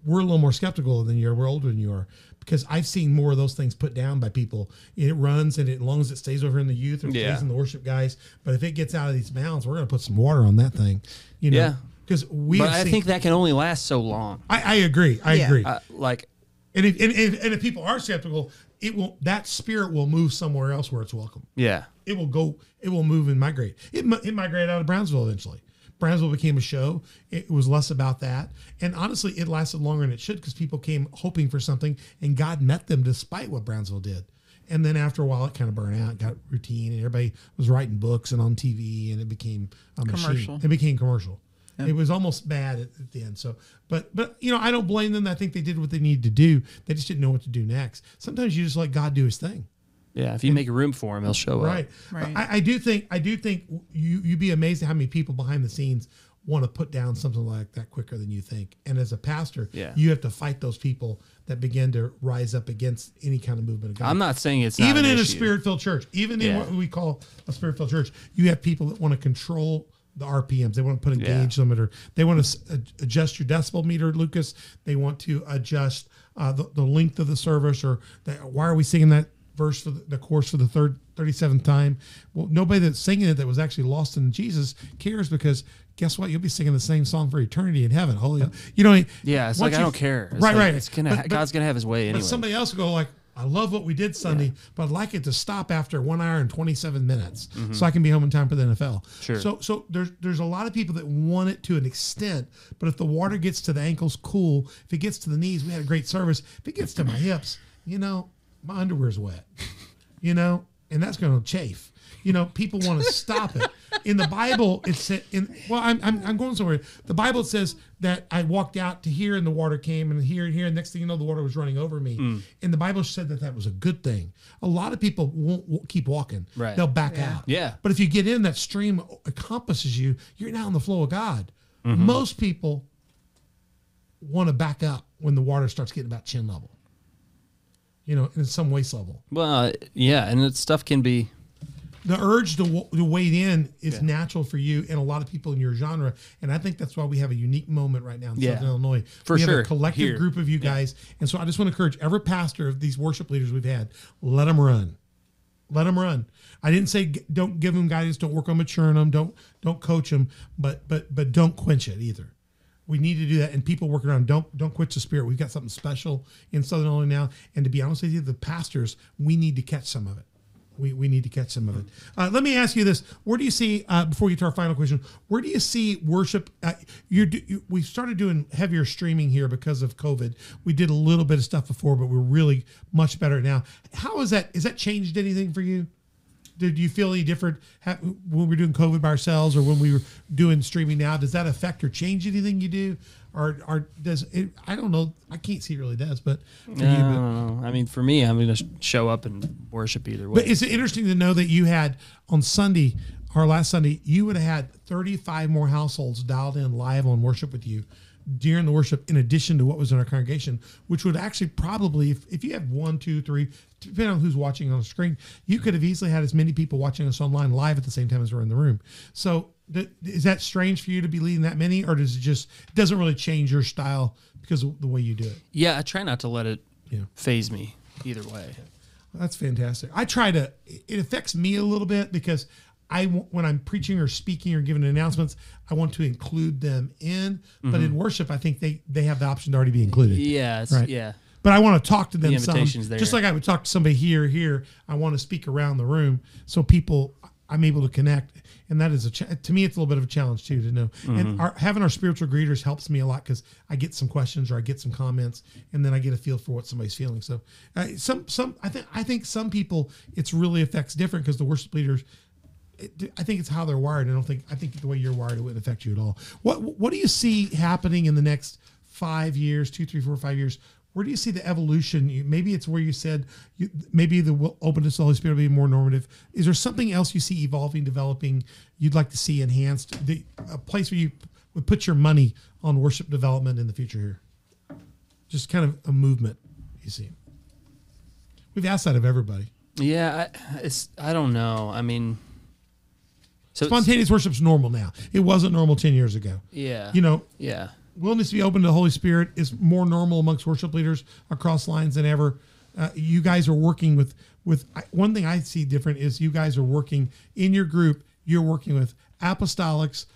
[SPEAKER 1] we're a little more skeptical than you are. We're older than you are because I've seen more of those things put down by people. It runs, and it, as long as it stays over in the youth or
[SPEAKER 3] Yeah.
[SPEAKER 1] stays in the worship guys, but if it gets out of these bounds, we're going to put some water on that thing. You know,
[SPEAKER 3] Yeah.
[SPEAKER 1] because we.
[SPEAKER 3] but I
[SPEAKER 1] seen-
[SPEAKER 3] think that can only last so long.
[SPEAKER 1] I, I agree. I
[SPEAKER 2] Yeah.
[SPEAKER 1] agree.
[SPEAKER 3] Uh, like
[SPEAKER 1] and, if, and, and, and if people are skeptical, it will that spirit will move somewhere else where it's welcome
[SPEAKER 3] yeah.
[SPEAKER 1] it will go it will move and migrate it, it migrated out of brownsville eventually brownsville became a show. It was less about that. And honestly it lasted longer than it should because people came hoping for something and god met them despite what brownsville did. And then after a while it kind of burned out got routine and everybody was writing books and on tv and it became a machine.
[SPEAKER 2] Commercial.
[SPEAKER 1] it became commercial. It was almost bad at, at the end so but but you know i don't blame them. I think they did what they needed to do. They just didn't know what to do next. Sometimes you just let god do his thing
[SPEAKER 3] Yeah. If you make room for him, he'll show up.
[SPEAKER 1] Right.
[SPEAKER 2] Right.
[SPEAKER 1] I, I do think I do think you you'd be amazed at how many people behind the scenes want to put down something like that quicker than you think. And as a pastor,
[SPEAKER 3] Yeah.
[SPEAKER 1] you have to fight those people that begin to rise up against any kind of movement of God.
[SPEAKER 3] I'm not saying it's not
[SPEAKER 1] even
[SPEAKER 3] an
[SPEAKER 1] in a spirit filled church, even in what we call a spirit filled church, you have people that want to control the RPMs. They want to put a
[SPEAKER 3] Yeah.
[SPEAKER 1] gauge limiter. They want to adjust your decibel meter, Lucas. They want to adjust uh, the, the length of the service or the, why are we singing that verse for the, the course for the third 37th time? Well, nobody that's singing it that was actually lost in Jesus cares because guess what? You'll be singing the same song for eternity in heaven. Holy, you know,
[SPEAKER 3] Yeah. It's like I don't care. It's
[SPEAKER 1] right,
[SPEAKER 3] like,
[SPEAKER 1] right.
[SPEAKER 3] It's gonna.
[SPEAKER 1] But- but-
[SPEAKER 3] God's gonna have His way
[SPEAKER 1] but
[SPEAKER 3] anyway.
[SPEAKER 1] somebody else will go like, I love what we did Sunday, but I'd like it to stop after one hour and twenty seven minutes, so I can be home in time for the NFL.
[SPEAKER 3] Mm-hmm. Sure.
[SPEAKER 1] So so there's there's a lot of people that want it to an extent, but if the water gets to the ankles, cool. If it gets to the knees, we had a great service. If it gets to my hips, you know, my underwear's wet. You know, and that's going to chafe. You know, people want to stop it. In the Bible, it said, in, well, I'm, I'm, I'm going somewhere. The Bible says that I walked out to here and the water came and here and here. And next thing you know, the water was running over me.
[SPEAKER 3] Hmm.
[SPEAKER 1] And the Bible said that that was a good thing. A lot of people won't, won't keep walking.
[SPEAKER 3] Right.
[SPEAKER 1] They'll back
[SPEAKER 2] Yeah.
[SPEAKER 1] out.
[SPEAKER 3] Yeah.
[SPEAKER 1] But if you get in that stream encompasses you, you're now in the flow of God.
[SPEAKER 3] Mm-hmm.
[SPEAKER 1] Most people want to back up when the water starts getting about chin level. You know, in some waist level.
[SPEAKER 3] Well, uh, yeah, and it, stuff can be.
[SPEAKER 1] The urge to, wa- to wade in is natural for you and a lot of people in your genre, and I think that's why we have a unique moment right now in
[SPEAKER 3] Yeah.
[SPEAKER 1] Southern Illinois.
[SPEAKER 3] For
[SPEAKER 1] we have
[SPEAKER 3] sure.
[SPEAKER 1] a collective
[SPEAKER 3] Here.
[SPEAKER 1] group of you guys, and so I just want to encourage every pastor of these worship leaders we've had, let them run, let them run. I didn't say g- don't give them guidance, don't work on maturing them, don't don't coach them, but but but don't quench it either. We need to do that, and people working around don't don't quench the spirit. We've got something special in Southern Illinois now, and to be honest with you, the pastors we need to catch some of it. We, we need to catch some of it. Uh, let me ask you this: Where do you see uh, before we get to our final question? Where do you see worship? Uh, you're, you, we started doing heavier streaming here because of COVID. We did a little bit of stuff before, but we're really much better now. How is that? Is that changed anything for you? Did you feel any different when we were doing COVID by ourselves, or when we were doing streaming now? Does that affect or change anything you do, or or does it? I don't know. I can't see it really does, but
[SPEAKER 3] I
[SPEAKER 1] you, but.
[SPEAKER 3] I mean, for me, I'm going to show up and worship either way.
[SPEAKER 1] But it's interesting to know that you had on Sunday, our last Sunday, you would have had 35 more households dialed in live on worship with you during the worship, in addition to what was in our congregation, which would actually probably, if, if you have one, two, three, depending on who's watching on the screen, you could have easily had as many people watching us online live at the same time as we're in the room. So th- is that strange for you to be leading that many, or does it just it doesn't really change your style because of the way you do it?
[SPEAKER 3] yeah, I try not to let it
[SPEAKER 1] Yeah.
[SPEAKER 3] faze me either way.
[SPEAKER 1] That's fantastic. I try to. It affects me a little bit because I, when I'm preaching or speaking or giving announcements, I want to include them in. But in worship, I think they they have the option to already be included.
[SPEAKER 3] Yeah, it's,
[SPEAKER 1] Right.
[SPEAKER 3] yeah.
[SPEAKER 1] But I want to talk to them
[SPEAKER 3] The
[SPEAKER 1] some,
[SPEAKER 3] invitation's there.
[SPEAKER 1] just like I would talk to somebody here, here. I want to speak around the room so people, I'm able to connect, and that is a cha- to me, it's a little bit of a challenge too to know.
[SPEAKER 3] Mm-hmm.
[SPEAKER 1] And our, having our spiritual greeters helps me a lot because I get some questions or I get some comments, and then I get a feel for what somebody's feeling. So, uh, some some I think I think some people it's really affects different because the worship leaders. I think it's how they're wired. I don't think I think the way you're wired it wouldn't affect you at all. What what do you see happening in the next five years, two, three, four, five years? Where do you see the evolution? Maybe it's where you said you, maybe the openness to the Holy Spirit will be more normative. Is there something else you see evolving, developing? You'd like to see enhanced? The, a place where you would put your money on worship development in the future here. Just kind of a movement you see. We've asked that of everybody.
[SPEAKER 3] Yeah, I, it's I don't know. I mean, so
[SPEAKER 1] Spontaneous worship's normal now. It wasn't normal ten years ago.
[SPEAKER 3] Yeah,
[SPEAKER 1] You know,
[SPEAKER 3] yeah,
[SPEAKER 1] willingness to be open to the Holy Spirit is more normal amongst worship leaders across lines than ever. Uh, you guys are working with with I, one thing I see different is you guys are working in your group. You're working with apostolics,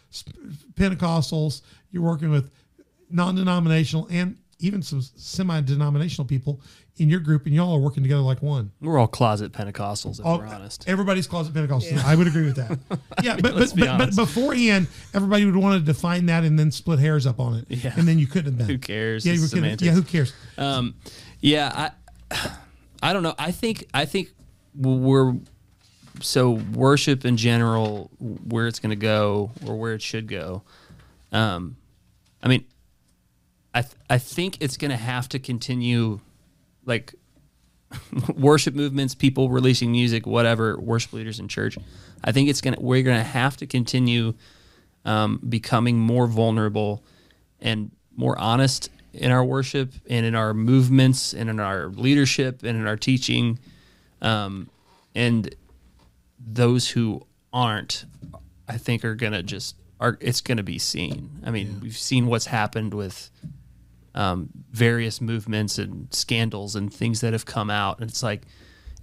[SPEAKER 1] Pentecostals. You're working with non-denominational and even some semi-denominational people in your group, and y'all are working together like one.
[SPEAKER 3] we're all closet Pentecostals if
[SPEAKER 1] All-
[SPEAKER 3] we're honest.
[SPEAKER 1] Everybody's closet Pentecostal. I would agree with that. Yeah, but
[SPEAKER 3] Let's
[SPEAKER 1] but,
[SPEAKER 3] be
[SPEAKER 1] but, but beforehand, everybody would want to define that and then split hairs up on it.
[SPEAKER 3] Yeah.
[SPEAKER 1] And then you couldn't have been.
[SPEAKER 3] Who cares?
[SPEAKER 1] Yeah, you were kidding. yeah, who cares?
[SPEAKER 3] Um, yeah, I, I don't know. I think I think we're so worship in general, where it's going to go or where it should go. Um, I mean, I th- I think it's going to have to continue, like worship movements, people releasing music, whatever, worship leaders in church. I think it's gonna we're gonna have to continue um, becoming more vulnerable and more honest in our worship and in our movements and in our leadership and in our teaching. Um, and those who aren't, I think, are gonna just are it's gonna be seen. I mean, we've seen what's happened with um, various movements and scandals and things that have come out, and it's like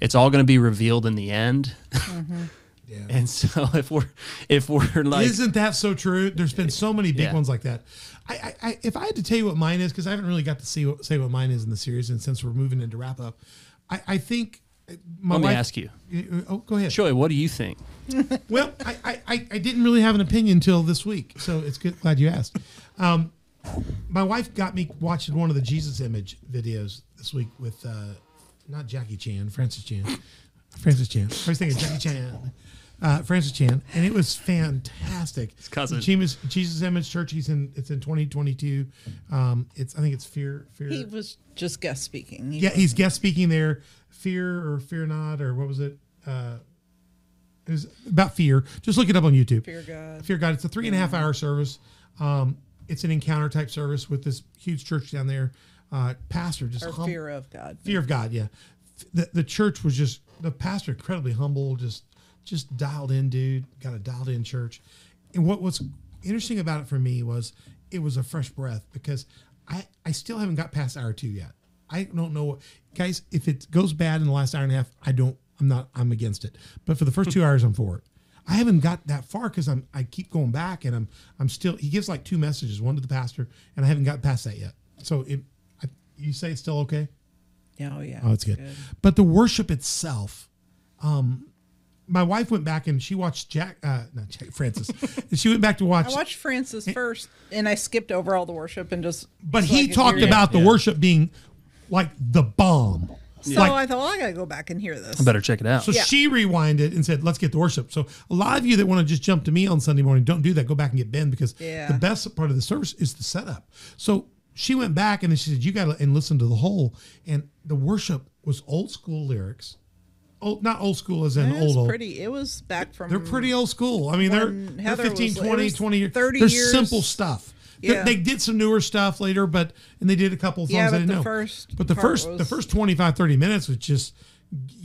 [SPEAKER 3] it's all going to be revealed in the end.
[SPEAKER 1] Yeah.
[SPEAKER 3] And so if we're if we're like
[SPEAKER 1] Isn't that so true? There's been so many big
[SPEAKER 3] Yeah.
[SPEAKER 1] ones like that. I, I, I, if I had to tell you what mine is, because I haven't really got to see what, say what mine is in the series, and since we're moving into wrap up, I, I think uh, my
[SPEAKER 3] let me
[SPEAKER 1] wife-
[SPEAKER 3] ask you,
[SPEAKER 1] Oh, go ahead.
[SPEAKER 3] Joey, what do you think?
[SPEAKER 1] Well, I, I, I- I didn't really have an opinion until this week, so it's good. Glad you asked. Um, my wife got me watching one of the Jesus Image videos this week with uh, not Jackie Chan, Francis Chan. Francis Chan. I was thinking Jackie Chan. Uh, Francis Chan, and it was fantastic. His
[SPEAKER 3] cousin.
[SPEAKER 1] Jesus, Jesus Image Church. He's in. It's in 2022. Um, it's I think it's Fear. Fear.
[SPEAKER 2] He was just guest speaking. He
[SPEAKER 1] yeah,
[SPEAKER 2] was-
[SPEAKER 1] he's guest speaking there. Fear or Fear Not or what was it? Uh, it was about fear. Just look it up on YouTube.
[SPEAKER 2] Fear God.
[SPEAKER 1] Fear God. It's a three and a half hour service. Um, it's an encounter type service with this huge church down there. Uh, pastor just
[SPEAKER 2] or
[SPEAKER 1] hum-
[SPEAKER 2] fear of God.
[SPEAKER 1] fear of God. Yeah, the, the church was just the pastor incredibly humble, just just dialed in, dude. Got a dialed in church. And what was interesting about it for me was it was a fresh breath because I I still haven't got past hour two yet. I don't know, guys. If it goes bad in the last hour and a half, I don't. I'm not. I'm against it. But for the first two hours, I'm for it. I haven't got that far because I'm. I keep going back, and I'm. I'm still. He gives like two messages, one to the pastor, and I haven't got past that yet. So it. I, you say it's still okay?
[SPEAKER 2] Yeah, oh yeah.
[SPEAKER 1] Oh, it's good. But the worship itself, um, my wife went back and she watched Jack, uh, not Jack Francis, she went back to watch.
[SPEAKER 2] I watched Francis first, and I skipped over all the worship and just.
[SPEAKER 1] but
[SPEAKER 2] so
[SPEAKER 1] he talked
[SPEAKER 2] hear it.
[SPEAKER 1] about the
[SPEAKER 3] Yeah.
[SPEAKER 1] worship being like the bomb.
[SPEAKER 2] So
[SPEAKER 1] Like,
[SPEAKER 2] I thought, well, I gotta go back and hear this.
[SPEAKER 3] I better check it out.
[SPEAKER 1] so
[SPEAKER 2] Yeah.
[SPEAKER 1] she rewinded and said, "Let's get the worship." So a lot of you that want to just jump to me on Sunday morning, don't do that. Go back and get Ben because
[SPEAKER 2] Yeah.
[SPEAKER 1] the best part of the service is the setup. So she went back and then she said, "You got to and listen to the whole." And the worship was old school lyrics, old not old school as in
[SPEAKER 2] it
[SPEAKER 1] old old.
[SPEAKER 2] pretty. It was back from.
[SPEAKER 1] They're pretty old school. I mean, they're,
[SPEAKER 2] When
[SPEAKER 1] they're 15,
[SPEAKER 2] was-
[SPEAKER 1] 20, 20 years.
[SPEAKER 2] 30
[SPEAKER 1] they're
[SPEAKER 2] years.
[SPEAKER 1] simple stuff. They-
[SPEAKER 2] Yeah.
[SPEAKER 1] They, did some newer stuff later, but and they did a couple of songs
[SPEAKER 2] Yeah,
[SPEAKER 1] I didn't know.
[SPEAKER 2] first
[SPEAKER 1] but the first the first 25, 30 minutes was just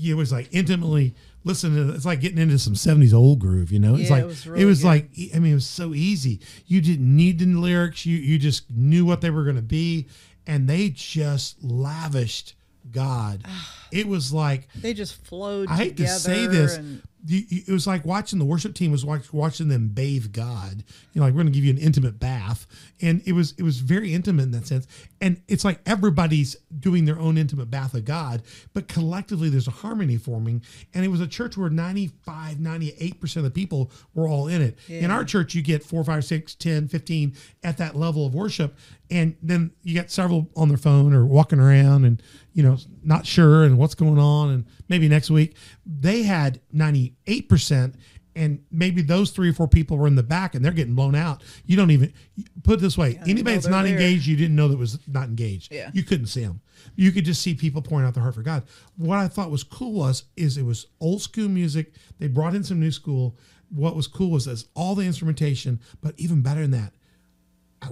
[SPEAKER 1] it was like intimately listening to it's like getting into some 70s old groove, you know? It's
[SPEAKER 2] Yeah,
[SPEAKER 1] like
[SPEAKER 2] it was
[SPEAKER 1] it was like I mean, it was so easy. You didn't need the lyrics. You you just knew what they were going to be and they just lavished God. it was like
[SPEAKER 2] They just flowed.
[SPEAKER 1] I hate to say this.
[SPEAKER 2] and-
[SPEAKER 1] you- you- it was like watching the worship team was watch, watching them bathe God. You know, like we're going to give you an intimate bath, and it was it was very intimate in that sense. And it's like everybody's doing their own intimate bath of God, but collectively there's a harmony forming. And it was a church where 95, 98 percent of the people were all in it. In our church, you get four, five, six, 10, 15 at that level of worship, and then you get several on their phone or walking around and you know not sure and what's going on and maybe next week. They had 98% and maybe those three or four people were in the back and they're getting blown out. You don't even put it this way anybody that's not
[SPEAKER 2] there.
[SPEAKER 1] engaged you didn't know that was not engaged.
[SPEAKER 2] Yeah.
[SPEAKER 1] you couldn't see them you could just see people pouring out their heart for god. What i thought was cool was is it was old school music. They brought in some new school. What was cool was this all the instrumentation but even better than that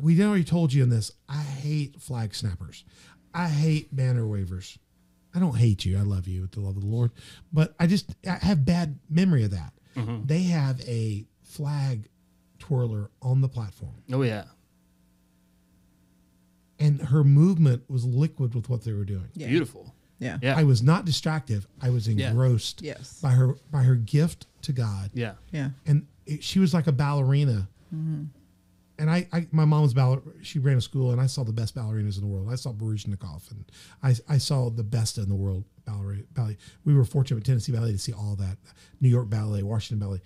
[SPEAKER 1] we already told you in this. I hate flag snappers. I hate banner wavers. I don't hate you. I love you with the love of the Lord, but I just I have bad memory of that. Mm-hmm. They have a flag twirler on the platform,
[SPEAKER 3] oh yeah,
[SPEAKER 1] and her movement was liquid with what they were doing.
[SPEAKER 2] Yeah.
[SPEAKER 3] beautiful.
[SPEAKER 2] Yeah.
[SPEAKER 3] Yeah,
[SPEAKER 1] I was not distractive. I was engrossed
[SPEAKER 2] Yes.
[SPEAKER 1] by her by her gift to God.
[SPEAKER 3] yeah.
[SPEAKER 2] Yeah.
[SPEAKER 1] and it, she was like a ballerina. Mm-hmm. And I, I, my mom was baller. She ran a school, and I saw the best ballerinas in the world. I saw Baryshnikov, and I, I saw the best in the world ballet. ballet. We were fortunate with Tennessee Ballet to see all that. New York Ballet, Washington Ballet.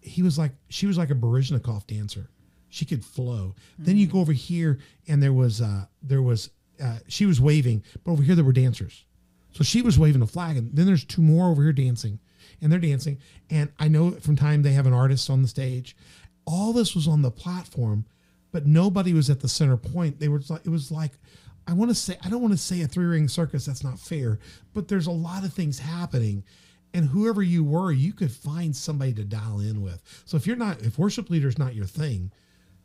[SPEAKER 1] He was like, she was like a Baryshnikov dancer. She could flow. Then you go over here, and there was, uh, there was, uh, she was waving, but over here there were dancers. So she was waving a flag, and then there's two more over here dancing, and they're dancing. And I know from time they have an artist on the stage. All this was on the platform, but nobody was at the center point. They were like, it was like, I want to say, I don't want to say a three ring circus. That's not fair, but there's a lot of things happening. And whoever you were, you could find somebody to dial in with. So if you're not, if worship leader is not your thing,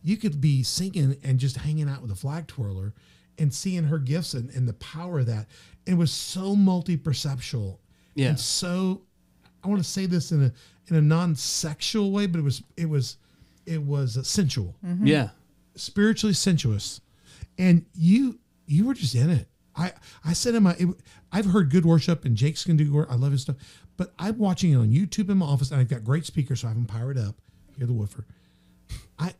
[SPEAKER 1] you could be singing and just hanging out with a flag twirler and seeing her gifts and, and the power of that. It was so multi-perceptual
[SPEAKER 3] Yeah.
[SPEAKER 1] and so I want to say this in a in a non-sexual way, but it was it was it was uh, sensual,
[SPEAKER 3] Yeah.
[SPEAKER 1] spiritually sensuous, and you you were just in it. I I said in my it, I've heard good worship and Jake's can do work. I love his stuff, but I'm watching it on YouTube in my office, and I've got great speakers, so I have them powered up. Hear the woofer. I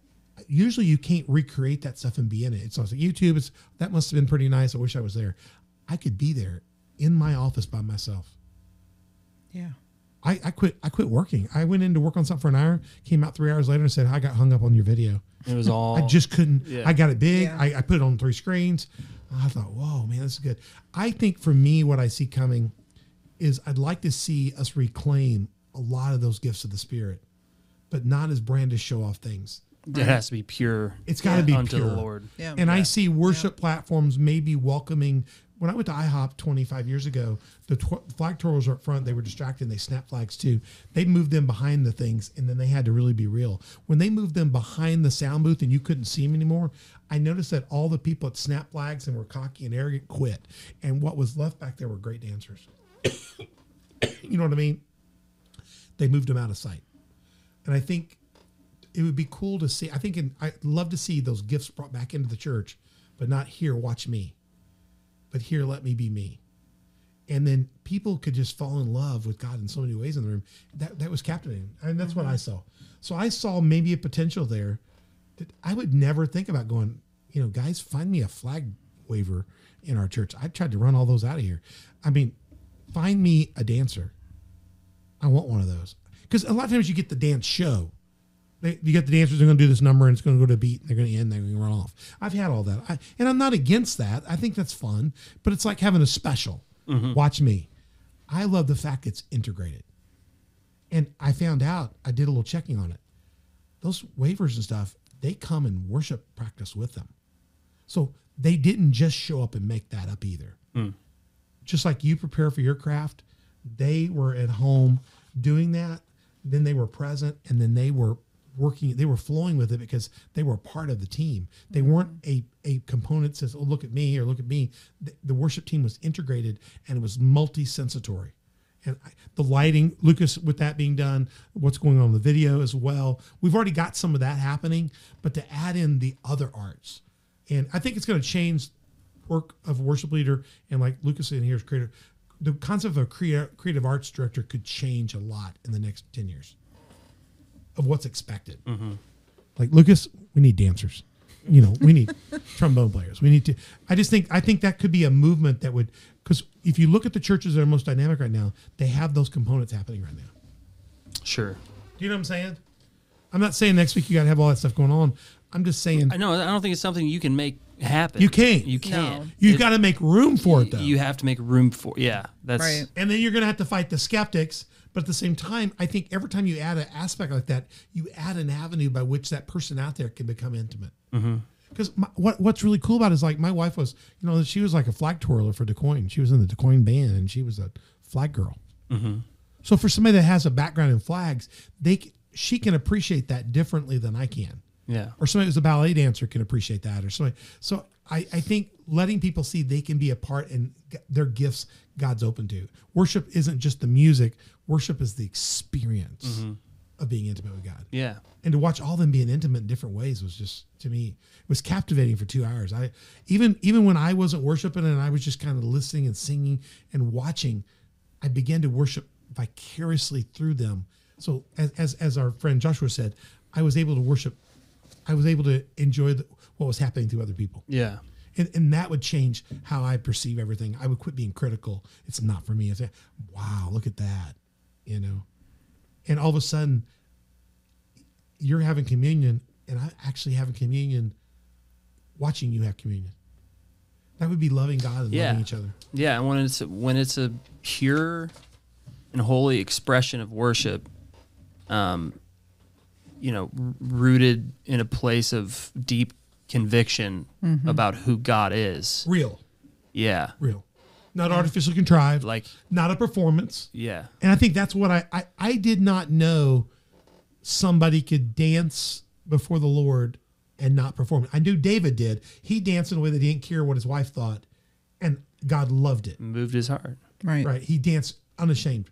[SPEAKER 1] usually you can't recreate that stuff and be in it. It's also YouTube. It's that must have been pretty nice. I wish I was there. I could be there in my office by myself.
[SPEAKER 2] Yeah.
[SPEAKER 1] I, I quit. I quit working. I went in to work on something for an hour. Came out three hours later and said I got hung up on your video.
[SPEAKER 3] It was all.
[SPEAKER 1] I just couldn't.
[SPEAKER 3] Yeah.
[SPEAKER 1] I got it big.
[SPEAKER 2] Yeah.
[SPEAKER 1] I, I put it on three screens. I thought, whoa, man, this is good. I think for me, what I see coming is I'd like to see us reclaim a lot of those gifts of the Spirit, but not as brand brandish show off things.
[SPEAKER 3] It has to be pure.
[SPEAKER 1] It's got to be
[SPEAKER 3] unto
[SPEAKER 1] pure.
[SPEAKER 3] the Lord.
[SPEAKER 2] Yeah.
[SPEAKER 1] And I see worship platforms maybe welcoming. When I went to IHOP 25 years ago, the tw- flag twirlers were up front. They were distracted. They snapped flags too. They moved them behind the things, and then they had to really be real. When they moved them behind the sound booth and you couldn't see them anymore, I noticed that all the people that snapped flags and were cocky and arrogant quit, and what was left back there were great dancers. you know what I mean? They moved them out of sight, and I think it would be cool to see. I think in, I'd love to see those gifts brought back into the church, but not here, watch me, but here, let me be me. And then people could just fall in love with God in so many ways in the room. That that was captivating, and that's what I mm-hmm. saw. So I saw maybe a potential there that I would never think about going. You know, guys, find me a flag waver in our church. I tried to run all those out of here. I mean, find me a dancer. I want one of those because a lot of times you get the dance show. They, you get the dancers are going to do this number and it's going to go to a beat and they're going to end. They're going to run off. I've had all that, I, and I'm not against that. I think that's fun, but it's like having a special. Mm-hmm. Watch me. I love the fact it's integrated, and I found out I did a little checking on it. Those waivers and stuff they come and worship practice with them, so they didn't just show up and make that up either hmm. just like you prepare for your craft, they were at home doing that. Then they were present, and then they were working. They were flowing with it because they were part of the team. They mm-hmm. weren't a a component says, "Oh, look at me" or "Look at me." The, the worship team was integrated and it was multi-sensory. And I, the lighting, Lucas, with that being done, what's going on in the video as well. We've already got some of that happening, but to add in the other arts, and I think it's going to change work of worship leader and like Lucas in here is creative. The concept of a crea- creative arts director could change a lot in the next 10 years of what's expected. Mm-hmm. Like Lucas, we need dancers. You know, we need trombone players. We need to, I just think, I think that could be a movement that would, because if you look at the churches that are most dynamic right now, they have those components happening right now.
[SPEAKER 3] Sure.
[SPEAKER 1] Do you know what I'm saying? I'm not saying next week you got to have all that stuff going on. I'm just saying
[SPEAKER 3] I know. I don't think it's something you can make happen.
[SPEAKER 1] You can't.
[SPEAKER 3] You can't.
[SPEAKER 2] No.
[SPEAKER 1] you've got to make room for it though.
[SPEAKER 3] You have to make room for. Yeah. That's
[SPEAKER 2] Right.
[SPEAKER 1] and then you're going to have to fight the skeptics. But at the same time, I think every time you add an aspect like that, you add an avenue by which that person out there can become intimate. Mm-hmm. Because what what's really cool about it is like my wife was, you know, she was like a flag twirler for DuQuoin. She was in the DuQuoin band, and she was a flag girl. Mm-hmm. So for somebody that has a background in flags, they she can appreciate that differently than I can
[SPEAKER 3] Yeah.
[SPEAKER 1] or somebody who's a ballet dancer can appreciate that or somebody so I, I think letting people see they can be a part and their gifts god's open to. Worship isn't just the music worship is the experience mm-hmm. of being intimate with god.
[SPEAKER 3] Yeah.
[SPEAKER 1] and to watch all them being intimate in different ways was just to me it was captivating for two hours. I even even when i wasn't worshiping and i was just kind of listening and singing and watching i began to worship vicariously through them. So as as, as our friend joshua said i was able to worship i was able to enjoy the, what was happening through other people
[SPEAKER 3] Yeah.
[SPEAKER 1] and, and that would change how I perceive everything. I would quit being critical. It's not for me. It's wow, look at that, you know. And all of a sudden, you're having communion, and I'm actually having communion, watching you have communion. That would be loving God and
[SPEAKER 3] Yeah.
[SPEAKER 1] loving each other.
[SPEAKER 3] Yeah, and when it's when it's a pure and holy expression of worship, um, you know, rooted in a place of deep conviction mm-hmm. about who God is.
[SPEAKER 1] Real,
[SPEAKER 3] Yeah,
[SPEAKER 1] real, not artificially contrived,
[SPEAKER 3] like
[SPEAKER 1] not a performance.
[SPEAKER 3] yeah,
[SPEAKER 1] And I think that's what I, I I did not know somebody could dance before the Lord and not perform. I knew David did. He danced in a way that he didn't care what his wife thought, and God loved it.
[SPEAKER 3] moved his heart.
[SPEAKER 2] Right.
[SPEAKER 1] Right? He danced unashamed.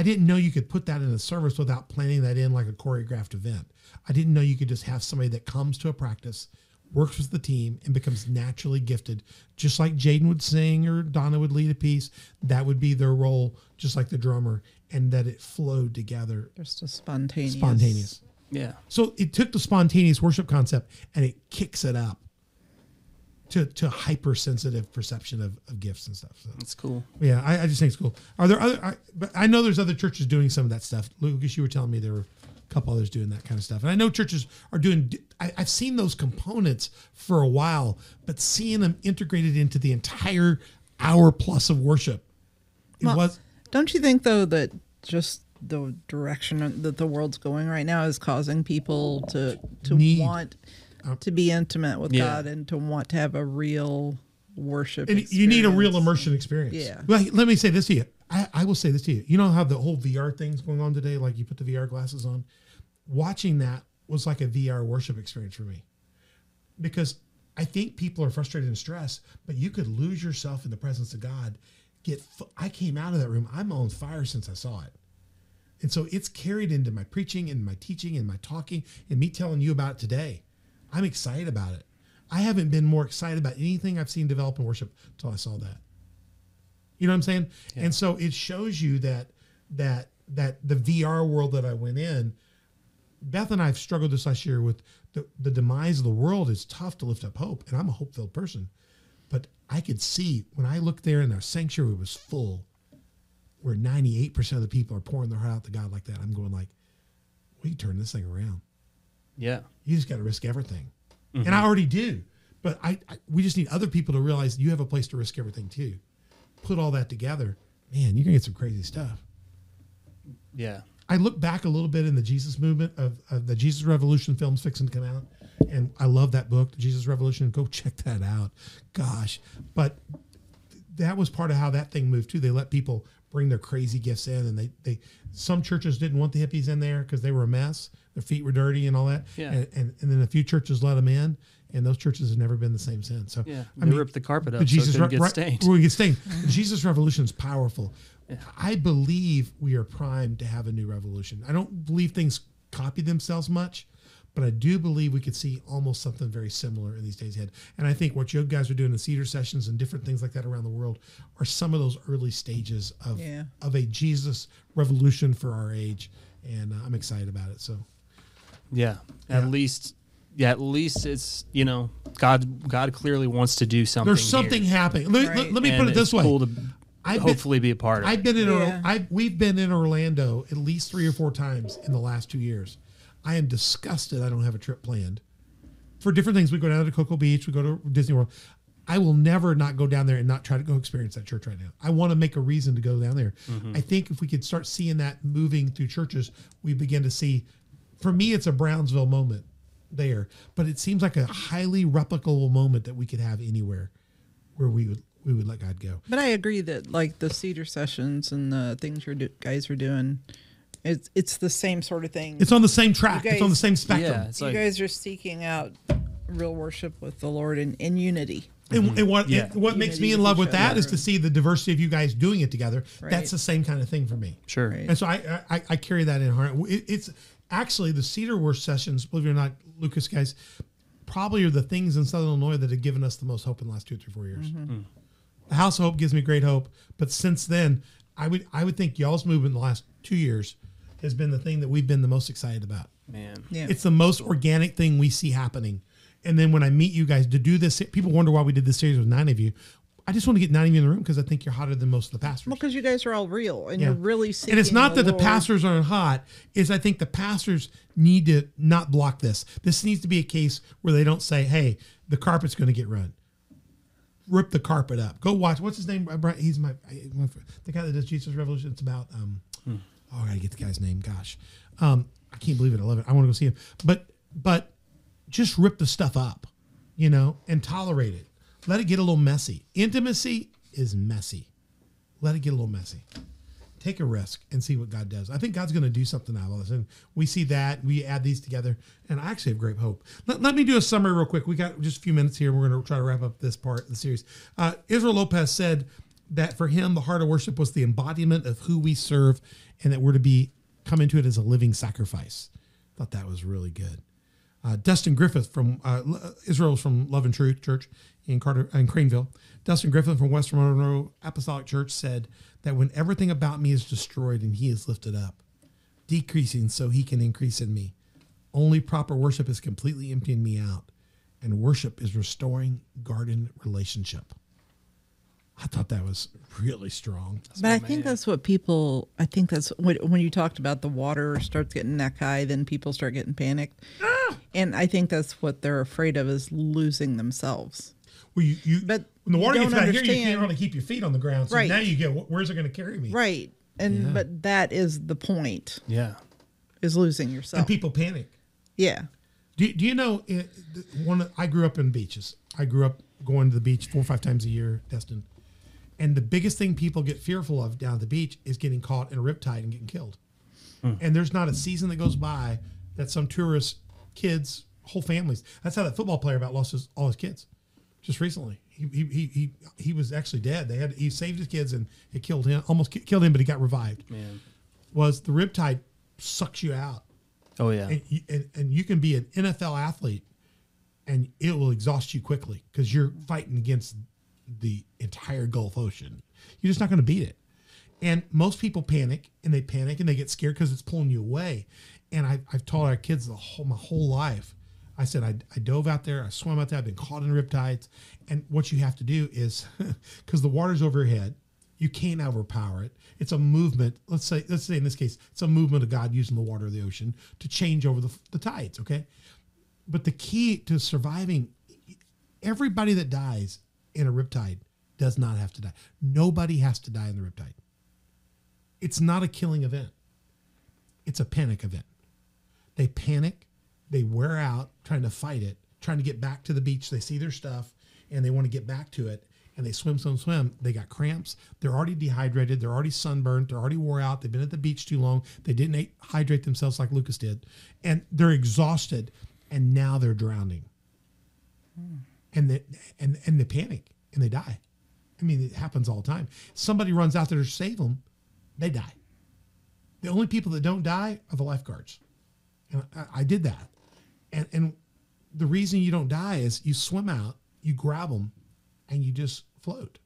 [SPEAKER 1] I didn't know you could put that in a service without planning that in like a choreographed event. I didn't know you could just have somebody that comes to a practice, works with the team, and becomes naturally gifted, just like Jaden would sing or Donna would lead a piece. That would be their role, just like the drummer, and that it flowed together,
[SPEAKER 2] Just a spontaneous.
[SPEAKER 1] spontaneous.
[SPEAKER 3] Yeah,
[SPEAKER 1] So it took the spontaneous worship concept and it kicks it up to to hypersensitive perception of, of gifts and stuff. So
[SPEAKER 3] that's cool.
[SPEAKER 1] yeah, I, I just think it's cool. Are there other? I, but I know there's other churches doing some of that stuff. Lucas, you were telling me there were a couple others doing that kind of stuff, and I know churches are doing. I, I've seen those components for a while, but seeing them integrated into the entire hour plus of worship, it
[SPEAKER 2] Well,
[SPEAKER 1] was
[SPEAKER 2] Don't you think though that just the direction that the world's going right now is causing people to to
[SPEAKER 1] Need.
[SPEAKER 2] want to be intimate with
[SPEAKER 3] Yeah.
[SPEAKER 2] God and to want to have a real worship.
[SPEAKER 1] And you need a real immersion experience.
[SPEAKER 2] Yeah.
[SPEAKER 1] Well, let me say this to you. I, I will say this to you. You know how the whole VR thing's going on today? Like you put the VR glasses on. Watching that was like a VR worship experience for me. Because I think people are frustrated and stressed, but you could lose yourself in the presence of God. Get f- I came out of that room. I'm on fire since I saw it. And so it's carried into my preaching and my teaching and my talking and me telling you about it today. I'm excited about it. I haven't been more excited about anything I've seen develop in worship until I saw that. You know what I'm saying? And so it shows you that that that the VR world that I went in, Beth and I have struggled this last year with the, the demise of the world. It's tough to lift up hope, and I'm a hope filled person. But I could see when I looked there and our sanctuary was full, where 98% of the people are pouring their heart out to God like that. I'm going like, we turn this thing around.
[SPEAKER 3] Yeah.
[SPEAKER 1] You just got to risk everything, and mm-hmm. I already do. But I, I, we just need other people to realize you have a place to risk everything too. Put all that together, man, you're gonna get some crazy stuff.
[SPEAKER 3] Yeah.
[SPEAKER 1] I look back a little bit in the Jesus movement of, of the Jesus Revolution films fixing to come out, and I love that book, The Jesus Revolution. Go check that out. Gosh, but that was part of how that thing moved too. They let people bring their crazy gifts in, and they they some churches didn't want the hippies in there because they were a mess. Their feet were dirty and all that.
[SPEAKER 3] Yeah.
[SPEAKER 1] And, and and then a few churches let them in, and those churches have never been the same since. So
[SPEAKER 3] Yeah.
[SPEAKER 1] I
[SPEAKER 3] They
[SPEAKER 1] mean,
[SPEAKER 3] ripped the carpet up
[SPEAKER 1] the
[SPEAKER 3] so it
[SPEAKER 1] Jesus
[SPEAKER 3] couldn't
[SPEAKER 1] Re-
[SPEAKER 3] get
[SPEAKER 1] right-
[SPEAKER 3] stained.
[SPEAKER 1] we get stained. The Jesus Revolution is powerful. I believe we are primed to have a new revolution. I don't believe things copy themselves much, but I do believe we could see almost something very similar in these days ahead. And I think what you guys are doing in cedar sessions and different things like that around the world are some of those early stages of
[SPEAKER 2] Yeah.
[SPEAKER 1] of a Jesus revolution for our age. And uh, I'm excited about it. So
[SPEAKER 3] Yeah. At
[SPEAKER 1] Yeah.
[SPEAKER 3] least yeah, at least it's you know, God God clearly wants to do something.
[SPEAKER 1] there's something
[SPEAKER 3] here.
[SPEAKER 1] happening. Let,
[SPEAKER 2] Right.
[SPEAKER 1] let, let me
[SPEAKER 3] And
[SPEAKER 1] put it this way.
[SPEAKER 3] Cool to
[SPEAKER 1] I've been-
[SPEAKER 3] hopefully be a part of.
[SPEAKER 1] I've been in.
[SPEAKER 2] Yeah.
[SPEAKER 1] I we've been in Orlando at least three or four times in the last two years. I am disgusted. I don't have a trip planned for different things. We go down to Cocoa Beach. We go to Disney World. I will never not go down there and not try to go experience that church right now. I want to make a reason to go down there. Mm-hmm. I think if we could start seeing that moving through churches, we begin to see. For me, it's a Brownsville moment there, but it seems like a highly replicable moment that we could have anywhere where we would we would let God go.
[SPEAKER 2] But I agree that like the cedar sessions and the things your do- guys are doing, it's it's the same sort of thing.
[SPEAKER 1] It's on the same track.
[SPEAKER 2] You
[SPEAKER 1] it's on the same spectrum.
[SPEAKER 3] Yeah, it's
[SPEAKER 2] you guys are seeking out real worship with the Lord in, in unity.
[SPEAKER 1] And, and what
[SPEAKER 3] Yeah.
[SPEAKER 1] and what makes me in love with that is to see the diversity of you guys doing it together.
[SPEAKER 2] Right.
[SPEAKER 1] That's the same kind of thing for me.
[SPEAKER 3] sure.
[SPEAKER 2] Right.
[SPEAKER 1] And so I I, I carry that in heart. It, it's actually the Cedar Wars sessions, believe it or not, Lucas guys, probably are the things in Southern Illinois that have given us the most hope in the last two, three, four years. Mm-hmm. Mm. The House of Hope gives me great hope, but since then, I would I would think y'all's movement in the last two years has been the thing that we've been the most excited about.
[SPEAKER 3] Man.
[SPEAKER 2] Yeah.
[SPEAKER 1] It's the most organic thing we see happening. And then when I meet you guys to do this, people wonder why we did this series with nine of you. I just want to get nine of you in the room because I think you're hotter than most of the pastors.
[SPEAKER 2] Well, because you guys are all real and
[SPEAKER 1] Yeah.
[SPEAKER 2] you're really seeking.
[SPEAKER 1] and it's not that the pastors aren't hot. Is I think the pastors need to not block this. This needs to be a case where they don't say, "Hey, the carpet's going to get run." Rip the carpet up. Go watch. What's his name? He's my the guy that does Jesus Revolution. It's about. Um, Oh, I gotta get the guy's name. Gosh, um, I can't believe it. I love it. I want to go see him. But but just rip the stuff up, you know, and tolerate it. Let it get a little messy. Intimacy is messy. Let it get a little messy. Take a risk and see what God does. I think God's going to do something out of this. And we see that. We add these together. And I actually have great hope. Let, let me do a summary real quick. We got just a few minutes here. We're going to try to wrap up this part of the series. Uh, Israel Lopez said that for him, the heart of worship was the embodiment of who we serve and that we're to be come into it as a living sacrifice. Thought that was really good. Uh, Dustin Griffith from uh, L- Israel's from Love and Truth Church in Carter in Crainville. Dustin Griffith from Western Monroe Apostolic Church said that when everything about me is destroyed and He is lifted up, decreasing so He can increase in me, only proper worship is completely emptying me out, and worship is restoring garden relationship. I thought that was really strong.
[SPEAKER 2] But I think that's what people. I think that's when, when you talked about the water starts getting neck high, then people start getting panicked, And I think that's what they're afraid of is losing themselves.
[SPEAKER 1] Well, you, you
[SPEAKER 2] But
[SPEAKER 1] when the water gets
[SPEAKER 2] don't
[SPEAKER 1] out here, you can't really keep your feet on the ground. So
[SPEAKER 2] Right.
[SPEAKER 1] now you get, where's it going to carry me?
[SPEAKER 2] Right. and
[SPEAKER 1] Yeah.
[SPEAKER 2] but that is the point
[SPEAKER 3] Yeah.
[SPEAKER 2] is losing yourself.
[SPEAKER 1] And
[SPEAKER 2] yourself.
[SPEAKER 1] people panic.
[SPEAKER 2] yeah.
[SPEAKER 1] Do, do you know the- one? I grew up in beaches. I grew up going to the beach four or five times a year, Destin. And the biggest thing people get fearful of down at the beach is getting caught in a riptide and getting killed. Hmm. And there's not a season that goes by that some tourist kids, whole families. That's how that football player about lost his, all his kids just recently. He, he, he, he, he was actually dead. They had he saved his kids and it killed him, almost killed him, but he got revived.
[SPEAKER 3] Man.
[SPEAKER 1] Was the riptide sucks you out
[SPEAKER 3] Oh yeah.
[SPEAKER 1] and you, and, and you can be an NFL athlete and it will exhaust you quickly because you're fighting against the entire Gulf Ocean. You're just not going to beat it. And most people panic and they panic and they get scared because it's pulling you away. And I, I've taught our kids the whole, my whole life. I said, I, I dove out there, I swam out there, I've been caught in riptides. And what you have to do is, because the water's over your head, you can't overpower it. It's a movement. Let's say, let's say in this case, it's a movement of God using the water of the ocean to change over the, the tides. Okay, but the key to surviving, everybody that dies in a riptide does not have to die. Nobody has to die in the riptide. It's not a killing event. It's a panic event. They panic, they wear out trying to fight it, trying to get back to the beach. They see their stuff and they want to get back to it. And they swim, swim, swim. They got cramps. They're already dehydrated. They're already sunburned. They're already wore out. They've been at the beach too long. They didn't hydrate themselves like Lucas did. And they're exhausted. And now they're drowning. Hmm. And they, and, and they panic and they die. I mean, it happens all the time. Somebody runs out there to save them, they die. The only people that don't die are the lifeguards. And I, I did that. And, and the reason you don't die is you swim out, you grab them, and you just float.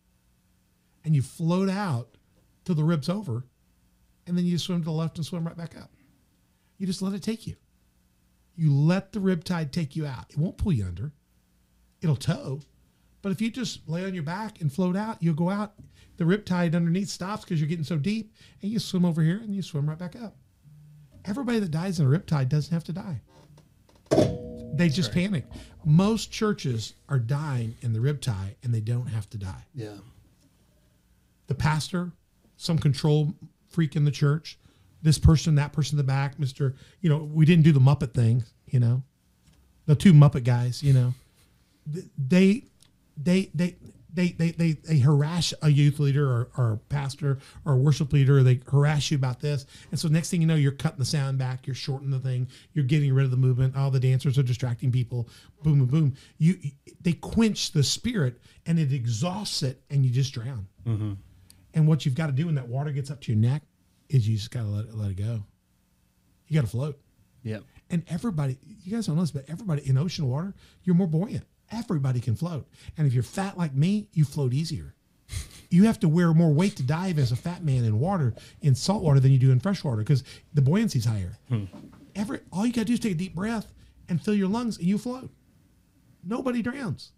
[SPEAKER 1] And you float out till the rib's over, and then you swim to the left and swim right back up. You just let it take you. You let the rip tide take you out. It won't pull you under. It'll tow. But if you just lay on your back and float out, you'll go out. The rip tide underneath stops because you're getting so deep, and you swim over here and you swim right back up. Everybody that dies in a rip tide doesn't have to die. They just panic. Most churches are dying in the rip tide and they don't have to die.
[SPEAKER 3] Yeah.
[SPEAKER 1] The pastor, some control freak in the church, this person, that person in the back, Mr. You know, we didn't do the Muppet thing, you know, the two Muppet guys, you know, they, they, they, they, they, they, they harass a youth leader or, or a pastor or a worship leader, they harass you about this. And so next thing you know, you're cutting the sound back, you're shortening the thing, you're getting rid of the movement. All the dancers are distracting people. Boom, boom, boom. You, they quench the spirit and it exhausts it and you just drown. Mm-hmm. And what you've got to do when that water gets up to your neck is you just got to let it, let it go. You got to float.
[SPEAKER 3] Yep.
[SPEAKER 1] And everybody, you guys don't know this, but everybody in ocean water, you're more buoyant. Everybody can float. And if you're fat like me, you float easier. You have to wear more weight to dive as a fat man in water, in salt water, than you do in fresh water because the buoyancy's higher. Hmm. Every, all you got to do is take a deep breath and fill your lungs and you float. Nobody drowns.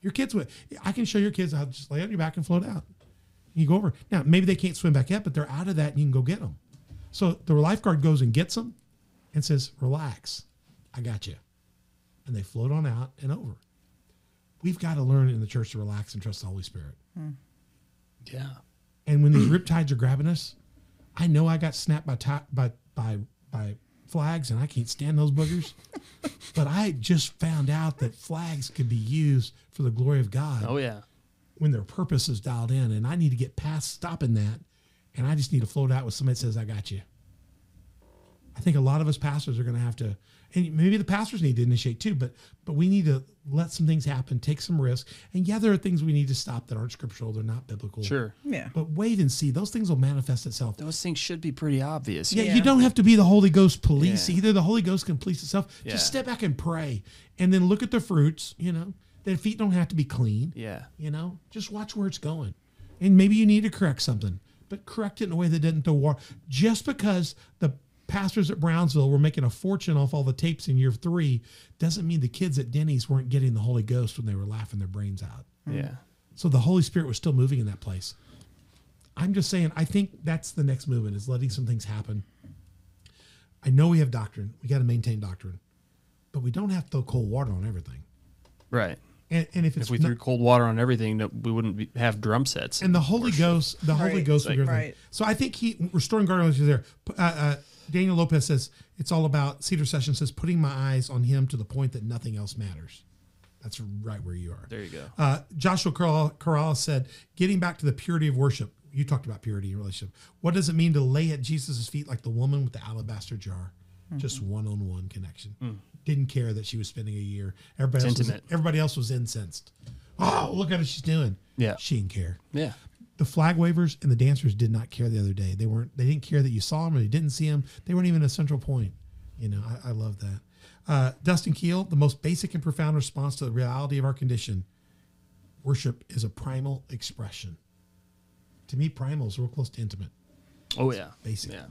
[SPEAKER 1] Your kids would. I can show your kids how to just lay on your back and float out. You go over. Now, maybe they can't swim back up, but they're out of that and you can go get them. So the lifeguard goes and gets them and says, Relax, I got you. And they float on out and over. We've got to learn in the church to relax and trust the Holy Spirit.
[SPEAKER 3] Yeah.
[SPEAKER 1] And when these riptides are grabbing us, I know I got snapped by by by by flags, and I can't stand those boogers. but I just found out that flags could be used for the glory of God
[SPEAKER 3] Oh yeah.
[SPEAKER 1] when their purpose is dialed in, and I need to get past stopping that, and I just need to float out with somebody that says, "I got you." I think a lot of us pastors are going to have to, and maybe the pastors need to initiate too, but but we need to let some things happen, take some risk, and yeah, there are things we need to stop that aren't scriptural, they're not biblical.
[SPEAKER 3] Sure.
[SPEAKER 2] Yeah.
[SPEAKER 1] But wait and see; those things will manifest itself.
[SPEAKER 3] Those things should be pretty obvious.
[SPEAKER 1] Yeah,
[SPEAKER 2] Yeah.
[SPEAKER 1] you don't have to be the Holy Ghost police
[SPEAKER 3] Yeah.
[SPEAKER 1] either. The Holy Ghost can police itself.
[SPEAKER 3] Yeah.
[SPEAKER 1] Just step back and pray, and then look at the fruits. You know, their feet don't have to be clean.
[SPEAKER 3] Yeah.
[SPEAKER 1] You know, just watch where it's going. And maybe you need to correct something, but correct it in a way that doesn't throw war. Just because the pastors at Brownsville were making a fortune off all the tapes in year three doesn't mean the kids at Denny's weren't getting the Holy Ghost when they were laughing their brains out.
[SPEAKER 3] Yeah.
[SPEAKER 1] So the Holy Spirit was still moving in that place. I'm just saying, I think that's the next movement is letting some things happen. I know we have doctrine. We got to maintain doctrine, but we don't have to throw cold water on everything.
[SPEAKER 3] Right.
[SPEAKER 1] And, and if it's
[SPEAKER 3] If we
[SPEAKER 1] not-
[SPEAKER 3] threw cold water on everything, that we wouldn't be, have drum sets.
[SPEAKER 1] and the Holy Ghost, the Holy
[SPEAKER 2] Right.
[SPEAKER 1] Ghost will give everything.
[SPEAKER 2] Right.
[SPEAKER 1] So I think he restoring guardians is there. Uh, uh, Daniel Lopez says it's all about Cedar Session says putting my eyes on him to the point that nothing else matters. That's right where you are.
[SPEAKER 3] there you go.
[SPEAKER 1] Uh, Joshua Corral- said, getting back to the purity of worship. You talked about purity in relationship. What does it mean to lay at Jesus' feet like the woman with the alabaster jar? Just one on one connection. Didn't care that she was spending a year. Everybody else, was, everybody else was incensed. Oh, look at what she's doing.
[SPEAKER 3] Yeah.
[SPEAKER 1] She didn't care.
[SPEAKER 3] Yeah.
[SPEAKER 1] The flag wavers and the dancers did not care the other day. They weren't. They didn't care that you saw them or you didn't see them. They weren't even a central point. You know, I, I love that. Uh, Dustin Keel, the most basic and profound response to the reality of our condition. Worship is a primal expression. To me, primal is real close to intimate.
[SPEAKER 3] Oh yeah.
[SPEAKER 1] Basic.
[SPEAKER 3] Yeah.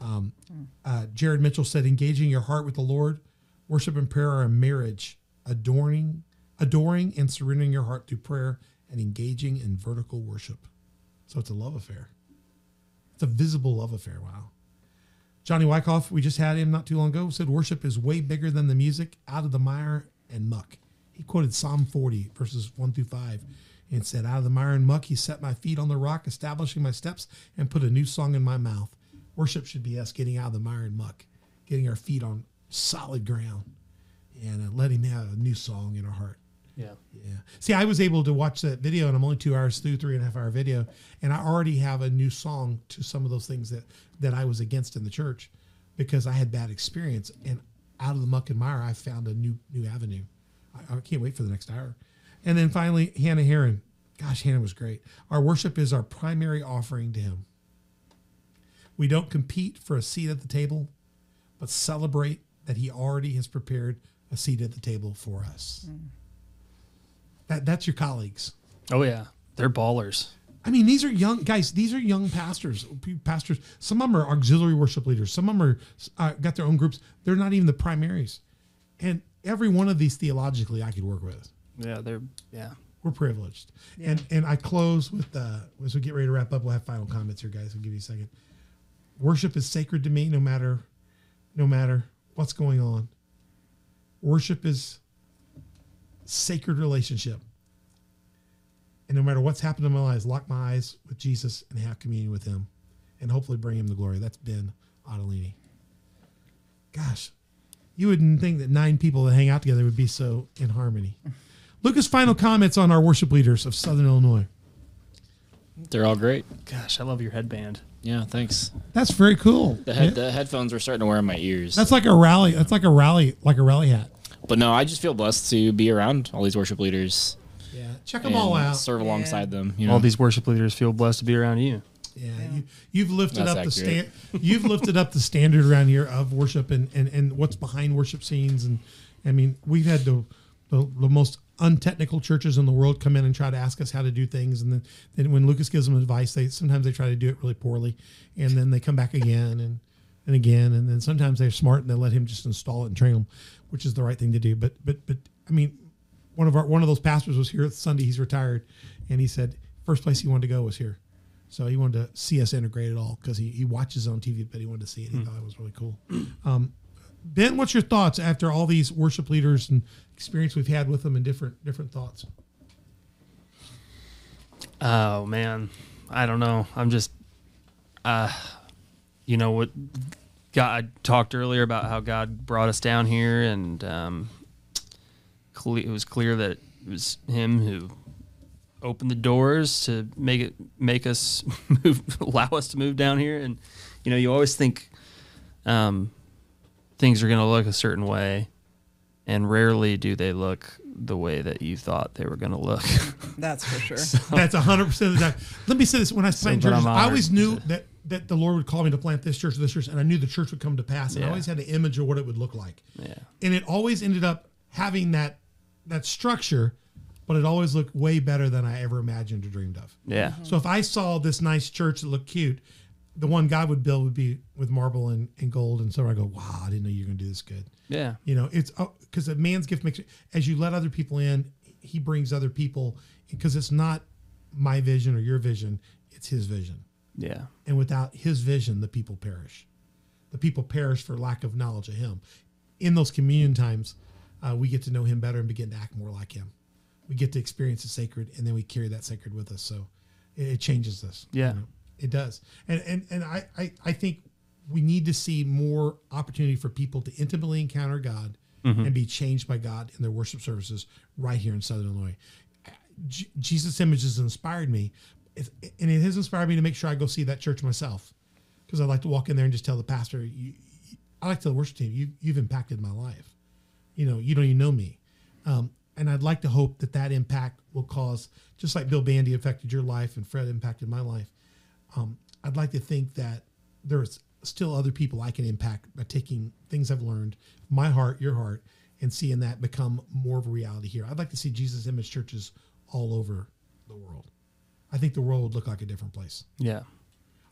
[SPEAKER 1] Uh, Jared Mitchell said, engaging your heart with the Lord, worship and prayer are a marriage, adorning, adoring and surrendering your heart through prayer and engaging in vertical worship. So it's a love affair. It's a visible love affair. Wow. Johnny Wyckoff, we just had him not too long ago, said worship is way bigger than the music, out of the mire and muck. He quoted Psalm 40, verses 1 through 5, and said, Out of the mire and muck, he set my feet on the rock, establishing my steps, and put a new song in my mouth. Worship should be us getting out of the mire and muck, getting our feet on solid ground, and uh, letting him have a new song in our heart.
[SPEAKER 3] Yeah.
[SPEAKER 1] Yeah. See, I was able to watch that video, and I'm only two hours through, three and a half hour video, and I already have a new song to some of those things that that I was against in the church because I had bad experience. And out of the muck and mire, I found a new new avenue. I, I can't wait for the next hour. And then finally, Hannah Heron. Gosh, Hannah was great. Our worship is our primary offering to Him. We don't compete for a seat at the table, but celebrate that He already has prepared a seat at the table for us. That that's your colleagues.
[SPEAKER 3] Oh yeah. They're ballers.
[SPEAKER 1] I mean, these are young guys. These are young pastors. Pastors. Some of them are auxiliary worship leaders. Some of them are uh, got their own groups. They're not even the primaries. And every one of these theologically, I could work with.
[SPEAKER 3] Yeah. They're yeah.
[SPEAKER 1] We're privileged. And and I close with uh, as we get ready to wrap up. We'll have final comments here, guys. I'll give you a second. Worship is sacred to me, no matter, no matter what's going on. Worship is sacred relationship. And no matter what's happened in my life, lock my eyes with Jesus and have communion with Him, and hopefully bring Him the glory. That's Ben Ottolini. Gosh, you wouldn't think that nine people that hang out together would be so in harmony. Lucas, final comments on our worship leaders of Southern Illinois.
[SPEAKER 4] They're all great.
[SPEAKER 3] Gosh, I love your headband.
[SPEAKER 4] Yeah, thanks.
[SPEAKER 1] That's very cool.
[SPEAKER 4] The head,
[SPEAKER 1] Yeah.
[SPEAKER 4] the headphones were starting to wear in my ears.
[SPEAKER 1] That's like a rally. That's like a rally, like a rally hat.
[SPEAKER 4] but no, I just feel blessed to be around all these worship leaders
[SPEAKER 1] Yeah, check them all out.
[SPEAKER 4] serve alongside them. You know,
[SPEAKER 3] All these worship leaders feel blessed to be around you.
[SPEAKER 1] Yeah, You, you've lifted
[SPEAKER 4] That's
[SPEAKER 1] up the stand. You've lifted up the standard around here of worship and, and, and what's behind worship scenes. And I mean, we've had the, the the most untechnical churches in the world come in and try to ask us how to do things, and then, then when Lucas gives them advice, they sometimes they try to do it really poorly, and then they come back again and and again, and then sometimes they're smart and they let him just install it and train them, which is the right thing to do. But but but I mean, one of our one of those pastors was here Sunday. He's retired, and he said first place he wanted to go was here. So he wanted to see us integrate it all because he, he watches on TV, but he wanted to see it. He thought it was really cool. Um, ben, what's your thoughts after all these worship leaders and experience we've had with them and different different thoughts?
[SPEAKER 3] Oh man, I don't know. I'm just, uh, you know what? God I talked earlier about how God brought us down here, and um, cle- it was clear that it was Him who opened the doors to make it make us move, allow us to move down here. And you know, you always think um, things are going to look a certain way, and rarely do they look the way that you thought they were going to look.
[SPEAKER 2] That's for sure.
[SPEAKER 1] That's hundred percent of the time. Let me say this: when I planted
[SPEAKER 3] but I'm
[SPEAKER 1] churches, I always knew
[SPEAKER 3] to-
[SPEAKER 1] that that the Lord would call me to plant this church or this church, and I knew the church would come to pass. And I always had an image of what it would look like.
[SPEAKER 3] yeah.
[SPEAKER 1] and it always ended up having that that structure, but it always looked way better than I ever imagined or dreamed of.
[SPEAKER 3] Yeah.
[SPEAKER 1] So if I saw this nice church that looked cute, the one God would build would be with marble and, and gold, and so I go, wow, I didn't know you were going to do this good.
[SPEAKER 3] Yeah.
[SPEAKER 1] You know, it's because a man's gift makes as you let other people in, he brings other people because it's not my vision or your vision, it's his vision.
[SPEAKER 3] Yeah.
[SPEAKER 1] And without his vision, the people perish. The people perish for lack of knowledge of him. In those communion times, uh, we get to know him better and begin to act more like him. we get to experience the sacred, and then we carry that sacred with us. So it, it changes us.
[SPEAKER 3] Yeah.
[SPEAKER 1] It does. And and and I, I I think we need to see more opportunity for people to intimately encounter God and be changed by God in their worship services right here in Southern Illinois. J- Jesus' image has inspired me, and it has inspired me to make sure I go see that church myself, because I like to walk in there and just tell the pastor, you, you- I like to tell the worship team, you, you've impacted my life. You know, you don't even know me, um, and I'd like to hope that that impact will cause, just like Bill Bandy affected your life and Fred impacted my life. Um, I'd like to think that there's still other people I can impact by taking things I've learned, my heart, your heart, and seeing that become more of a reality here. I'd like to see Jesus Image churches all over the world. I think the world would look like a different place.
[SPEAKER 3] Yeah.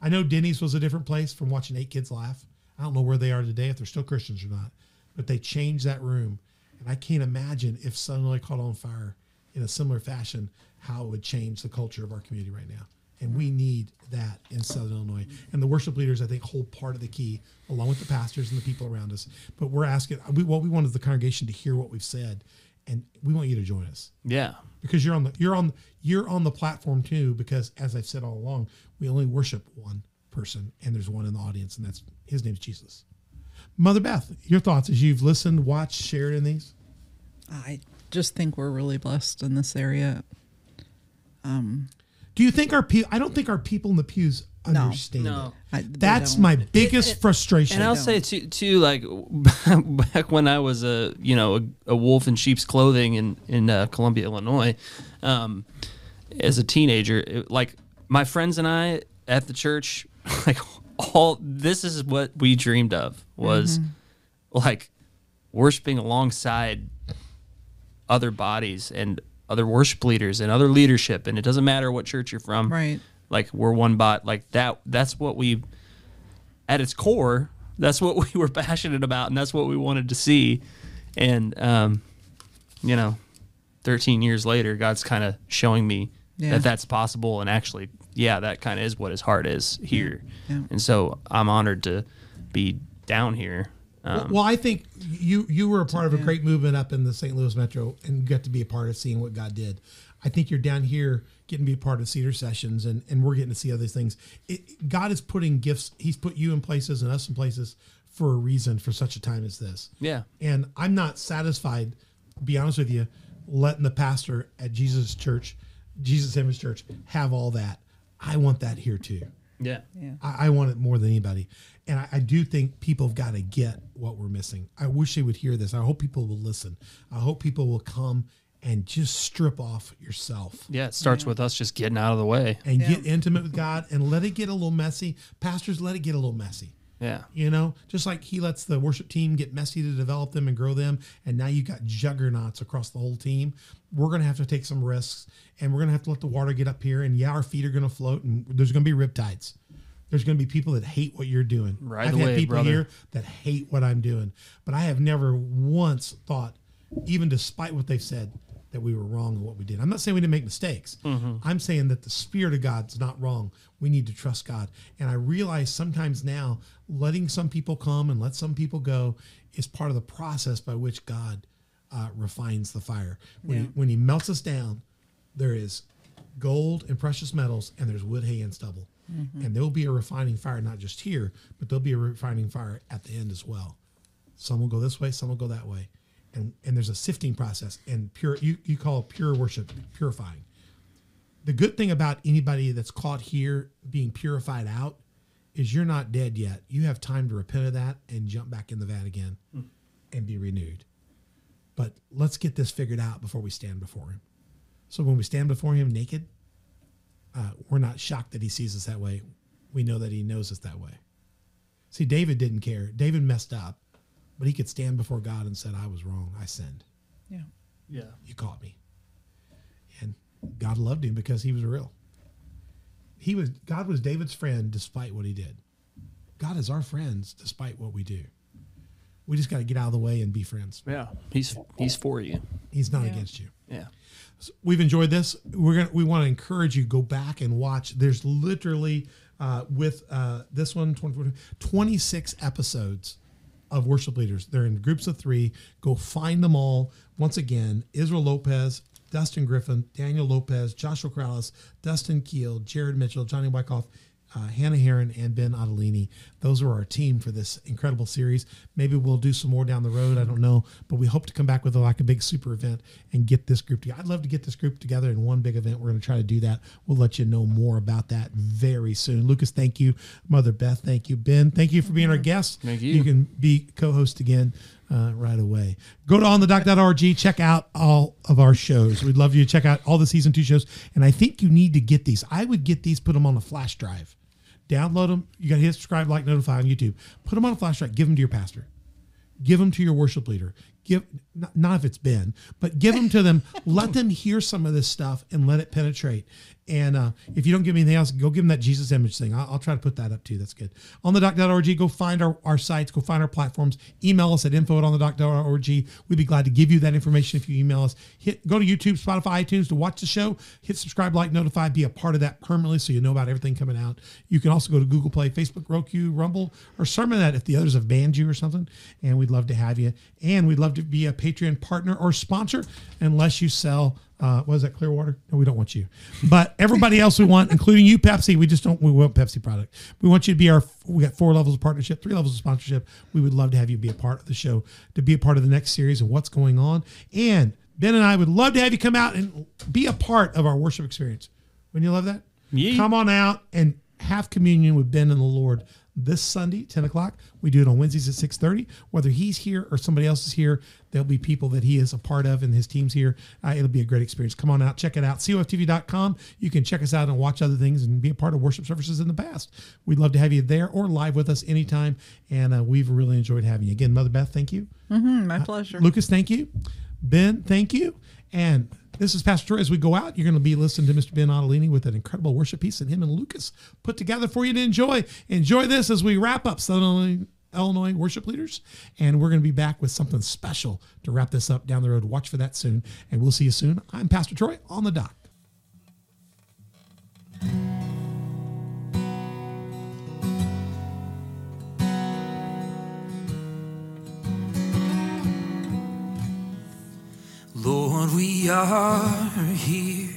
[SPEAKER 1] I know Denny's was a different place from watching eight kids laugh. I don't know where they are today, if they're still Christians or not, but they changed that room. And I can't imagine if suddenly caught on fire in a similar fashion, how it would change the culture of our community right now. And we need that in Southern Illinois. And the worship leaders, I think, hold part of the key, along with the pastors and the people around us. But we're asking, we, what we want is the congregation to hear what we've said, and we want you to join us
[SPEAKER 3] Yeah.
[SPEAKER 1] because you're on the you're on you're on the platform too because as I've said all along, we only worship one person and there's one in the audience and that's his name's Jesus. Mother Beth, your thoughts as you've listened, watched, shared in these?
[SPEAKER 2] I just think we're really blessed in this area.
[SPEAKER 1] Um, Do you think our people I don't think our people in the pews understand
[SPEAKER 3] No.
[SPEAKER 1] it.
[SPEAKER 2] I, they
[SPEAKER 1] That's
[SPEAKER 2] don't.
[SPEAKER 1] my biggest frustration.
[SPEAKER 3] And I'll say too, too, like back when I was a you know a, a wolf in sheep's clothing in in uh, Columbia, Illinois, um, as a teenager, it, like my friends and I at the church, like all this is what we dreamed of was like worshiping alongside other bodies and other worship leaders and other leadership, and it doesn't matter what church you're from,
[SPEAKER 2] Right.
[SPEAKER 3] Like we're one bot, like that. That's what we at its core, that's what we were passionate about, and that's what we wanted to see. And um, you know, 13 years later, God's kind of showing me
[SPEAKER 2] Yeah.
[SPEAKER 3] that that's possible, and actually, yeah, that kind of is what His heart is here.
[SPEAKER 2] Yeah.
[SPEAKER 3] And so I'm honored to be down here. Um,
[SPEAKER 1] well, I think you you were a part of a great movement up in the St. Louis metro and got to be a part of seeing what God did. I think you're down here getting to be a part of Cedar Sessions, and, and we're getting to see other things. It, God is putting gifts. He's put you in places and us in places for a reason for such a time as this.
[SPEAKER 3] yeah,
[SPEAKER 1] And I'm not satisfied, to be honest with you, letting the pastor at Jesus Church, Jesus Image Church, have all that. I want that here too.
[SPEAKER 3] yeah,
[SPEAKER 2] Yeah.
[SPEAKER 1] I, I want it more than anybody. And I, I do think people have got to get what we're missing. I wish they would hear this. I hope people will listen. I hope people will come and just strip off yourself
[SPEAKER 3] yeah. It starts with us just getting out of the way.
[SPEAKER 1] and
[SPEAKER 2] Yeah.
[SPEAKER 1] get intimate with God and let it get a little messy. Pastors, let it get a little messy.
[SPEAKER 3] Yeah,
[SPEAKER 1] You know, just like he lets the worship team get messy to develop them and grow them, and now you've got juggernauts across the whole team. We're going to have to take some risks, and we're going to have to let the water get up here. And yeah, our feet are going to float, and there's going to be riptides. There's going to be people that hate what you're doing.
[SPEAKER 3] Right
[SPEAKER 1] I've
[SPEAKER 3] away,
[SPEAKER 1] had people
[SPEAKER 3] brother.
[SPEAKER 1] here that hate what I'm doing, but I have never once thought, even despite what they've said, that we were wrong in what we did. I'm not saying we didn't make mistakes. I'm saying that the Spirit of God's not wrong. We need to trust God. And I realize sometimes now letting some people come and let some people go is part of the process by which God uh, refines the fire. When, he,
[SPEAKER 2] Yeah.
[SPEAKER 1] when He melts us down, there is gold and precious metals, and there's wood, hay, and stubble. Mm-hmm. And there will be a refining fire, not just here, but there'll be a refining fire at the end as well. Some will go this way, some will go that way. And, and there's a sifting process and pure you, you call pure worship purifying the good thing about anybody that's caught here being purified out is you're not dead yet. You have time to repent of that and jump back in the vat again hmm. and be renewed. But let's get this figured out before we stand before him. So when we stand before him naked, uh, we're not shocked that he sees us that way. We know that he knows us that way. See, David didn't care. David messed up, but he could stand before God and said, I was wrong. I sinned
[SPEAKER 2] Yeah.
[SPEAKER 3] yeah,
[SPEAKER 1] you caught me. And God loved him because he was real. He was God was David's friend despite what he did. God is our friends despite what we do. We just got to get out of the way and be friends.
[SPEAKER 3] yeah. He's he's for you.
[SPEAKER 1] He's not
[SPEAKER 2] Yeah.
[SPEAKER 1] against you.
[SPEAKER 3] Yeah,
[SPEAKER 1] We've enjoyed this. We're gonna we want to encourage you go back and watch. There's literally uh, with uh, this one 24 26 episodes of worship leaders. They're in groups of three. Go find them all. Once again, Israel Lopez, Dustin Griffin, Daniel Lopez, Joshua Corrales, Dustin Keel, Jared Mitchell, Johnny Wyckoff, uh, Hannah Heron, and Ben Ottolini. Those were our team for this incredible series. Maybe we'll do some more down the road. I don't know, but we hope to come back with like a big super event and get this group together. I'd love to get this group together in one big event. We're going to try to do that. We'll let you know more about that very soon. Lucas, thank you. Mother Beth, thank you. Ben, thank you for being our guest.
[SPEAKER 5] Thank you.
[SPEAKER 1] You can be co-host again uh, right away. Go to onthedock.org, check out all of our shows. We'd love you to check out all the season two shows. And I think you need to get these. I would get these, put them on a flash drive, download them. You got to hit subscribe, like, notify on YouTube. Put them on a flash drive, give them to your pastor, give them to your worship leader. Give not, not if it's Ben, but give them to them. let them hear some of this stuff and let it penetrate. And uh, if you don't give me anything else, go give them that Jesus image thing. I'll, I'll try to put that up too. That's good. On the dock.org, go find our, our sites, go find our platforms. Email us at info at on the dock.org. We'd be glad to give you that information if you email us. Hit Go to YouTube, Spotify, iTunes to watch the show. Hit subscribe, like, notify, be a part of that permanently so you know about everything coming out. You can also go to Google Play, Facebook, Roku, Rumble, or Sermonet if the others have banned you or something. And we'd love to have you. And we'd love to be a Patreon partner or sponsor unless you sell uh, what is that Clearwater? No, we don't want you. But everybody else we want, including you, Pepsi. We just don't. We want Pepsi product. We want you to be our. We got four levels of partnership, three levels of sponsorship. We would love to have you be a part of the show, to be a part of the next series and what's going on. And Ben and I would love to have you come out and be a part of our worship experience. Wouldn't you love that?
[SPEAKER 5] Yeah.
[SPEAKER 1] Come on out and have communion with Ben and the Lord this Sunday, 10 o'clock. We do it on Wednesdays at 6.30. Whether he's here or somebody else is here, there'll be people that he is a part of and his team's here. Uh, it'll be a great experience. Come on out, check it out. COFTV.com. You can check us out and watch other things and be a part of worship services in the past. We'd love to have you there or live with us anytime. And uh, we've really enjoyed having you. Again, Mother Beth, thank you.
[SPEAKER 2] Mm, my pleasure.
[SPEAKER 1] Lucas, thank you. Ben, thank you. And this is Pastor Troy. As we go out, you're going to be listening to Mr. Ben Ottolini with an incredible worship piece that him and Lucas put together for you to enjoy. Enjoy this as we wrap up Southern Illinois worship leaders. And we're going to be back with something special to wrap this up down the road. Watch for that soon. And we'll see you soon. I'm Pastor Troy on the dock.
[SPEAKER 3] Lord, we are here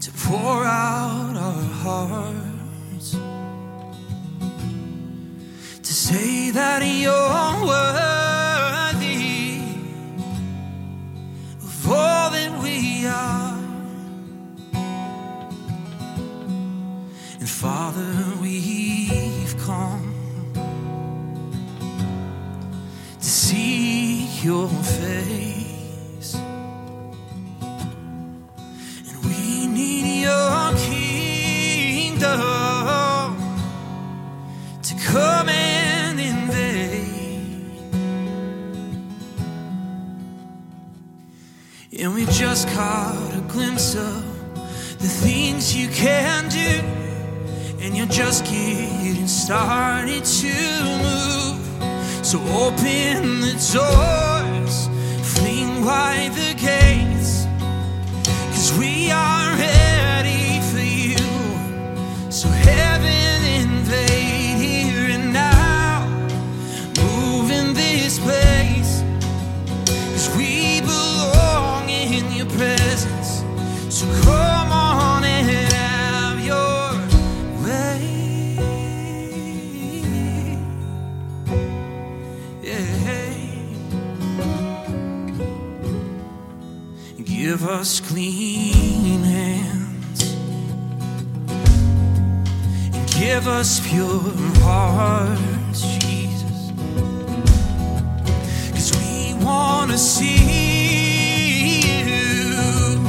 [SPEAKER 3] to pour out our hearts, to say that you're worthy of all that we are. And Father, your face. And we need your kingdom to come and invade. And we just caught a glimpse of the things you can do. And you're just getting started to move. So open the doors, fling wide the gates, cause we are ready for you. So heaven invade here and now, move in this place, cause we belong in your presence. So Give us clean hands and give us pure hearts, Jesus. Cause we want to see you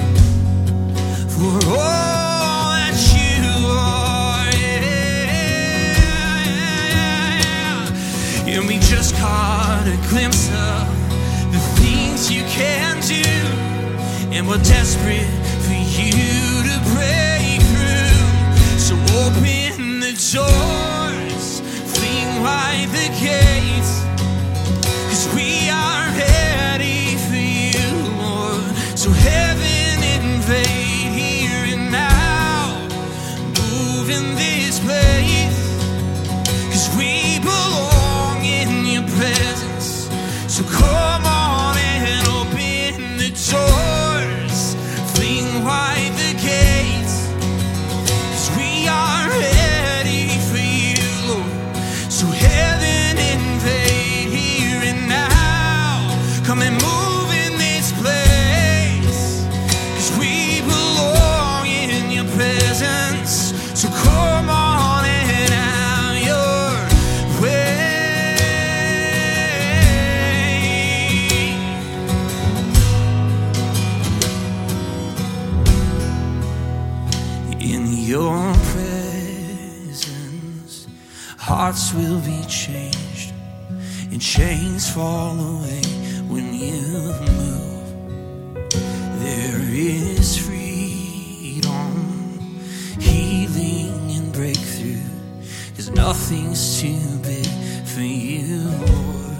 [SPEAKER 3] for all that you are. Yeah. And we just caught a glimpse And we're desperate for you to break through. So open the doors, fling wide the gates. Cause we fall away when you move. There is freedom, healing, and breakthrough. Cause nothing's too big for you, Lord.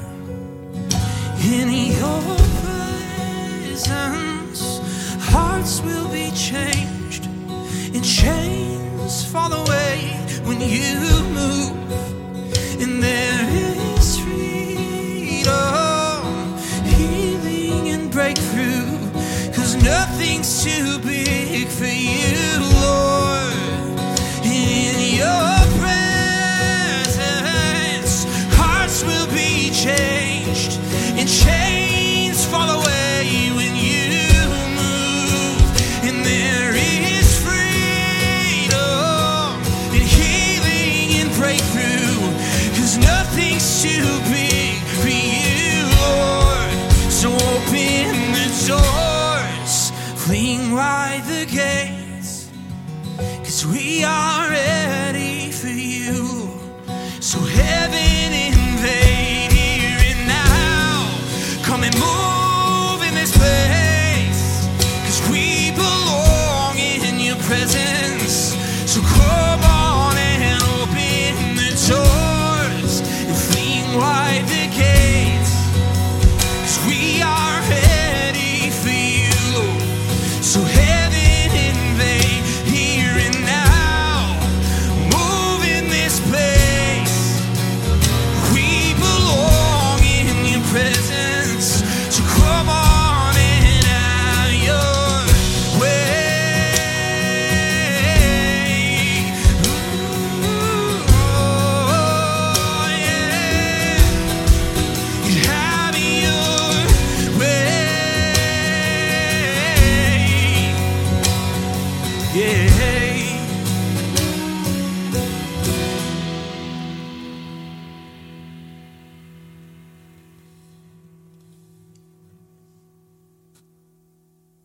[SPEAKER 3] In your presence, hearts will be changed, and chains fall away when you move. nothing's too big for you, Lord. In your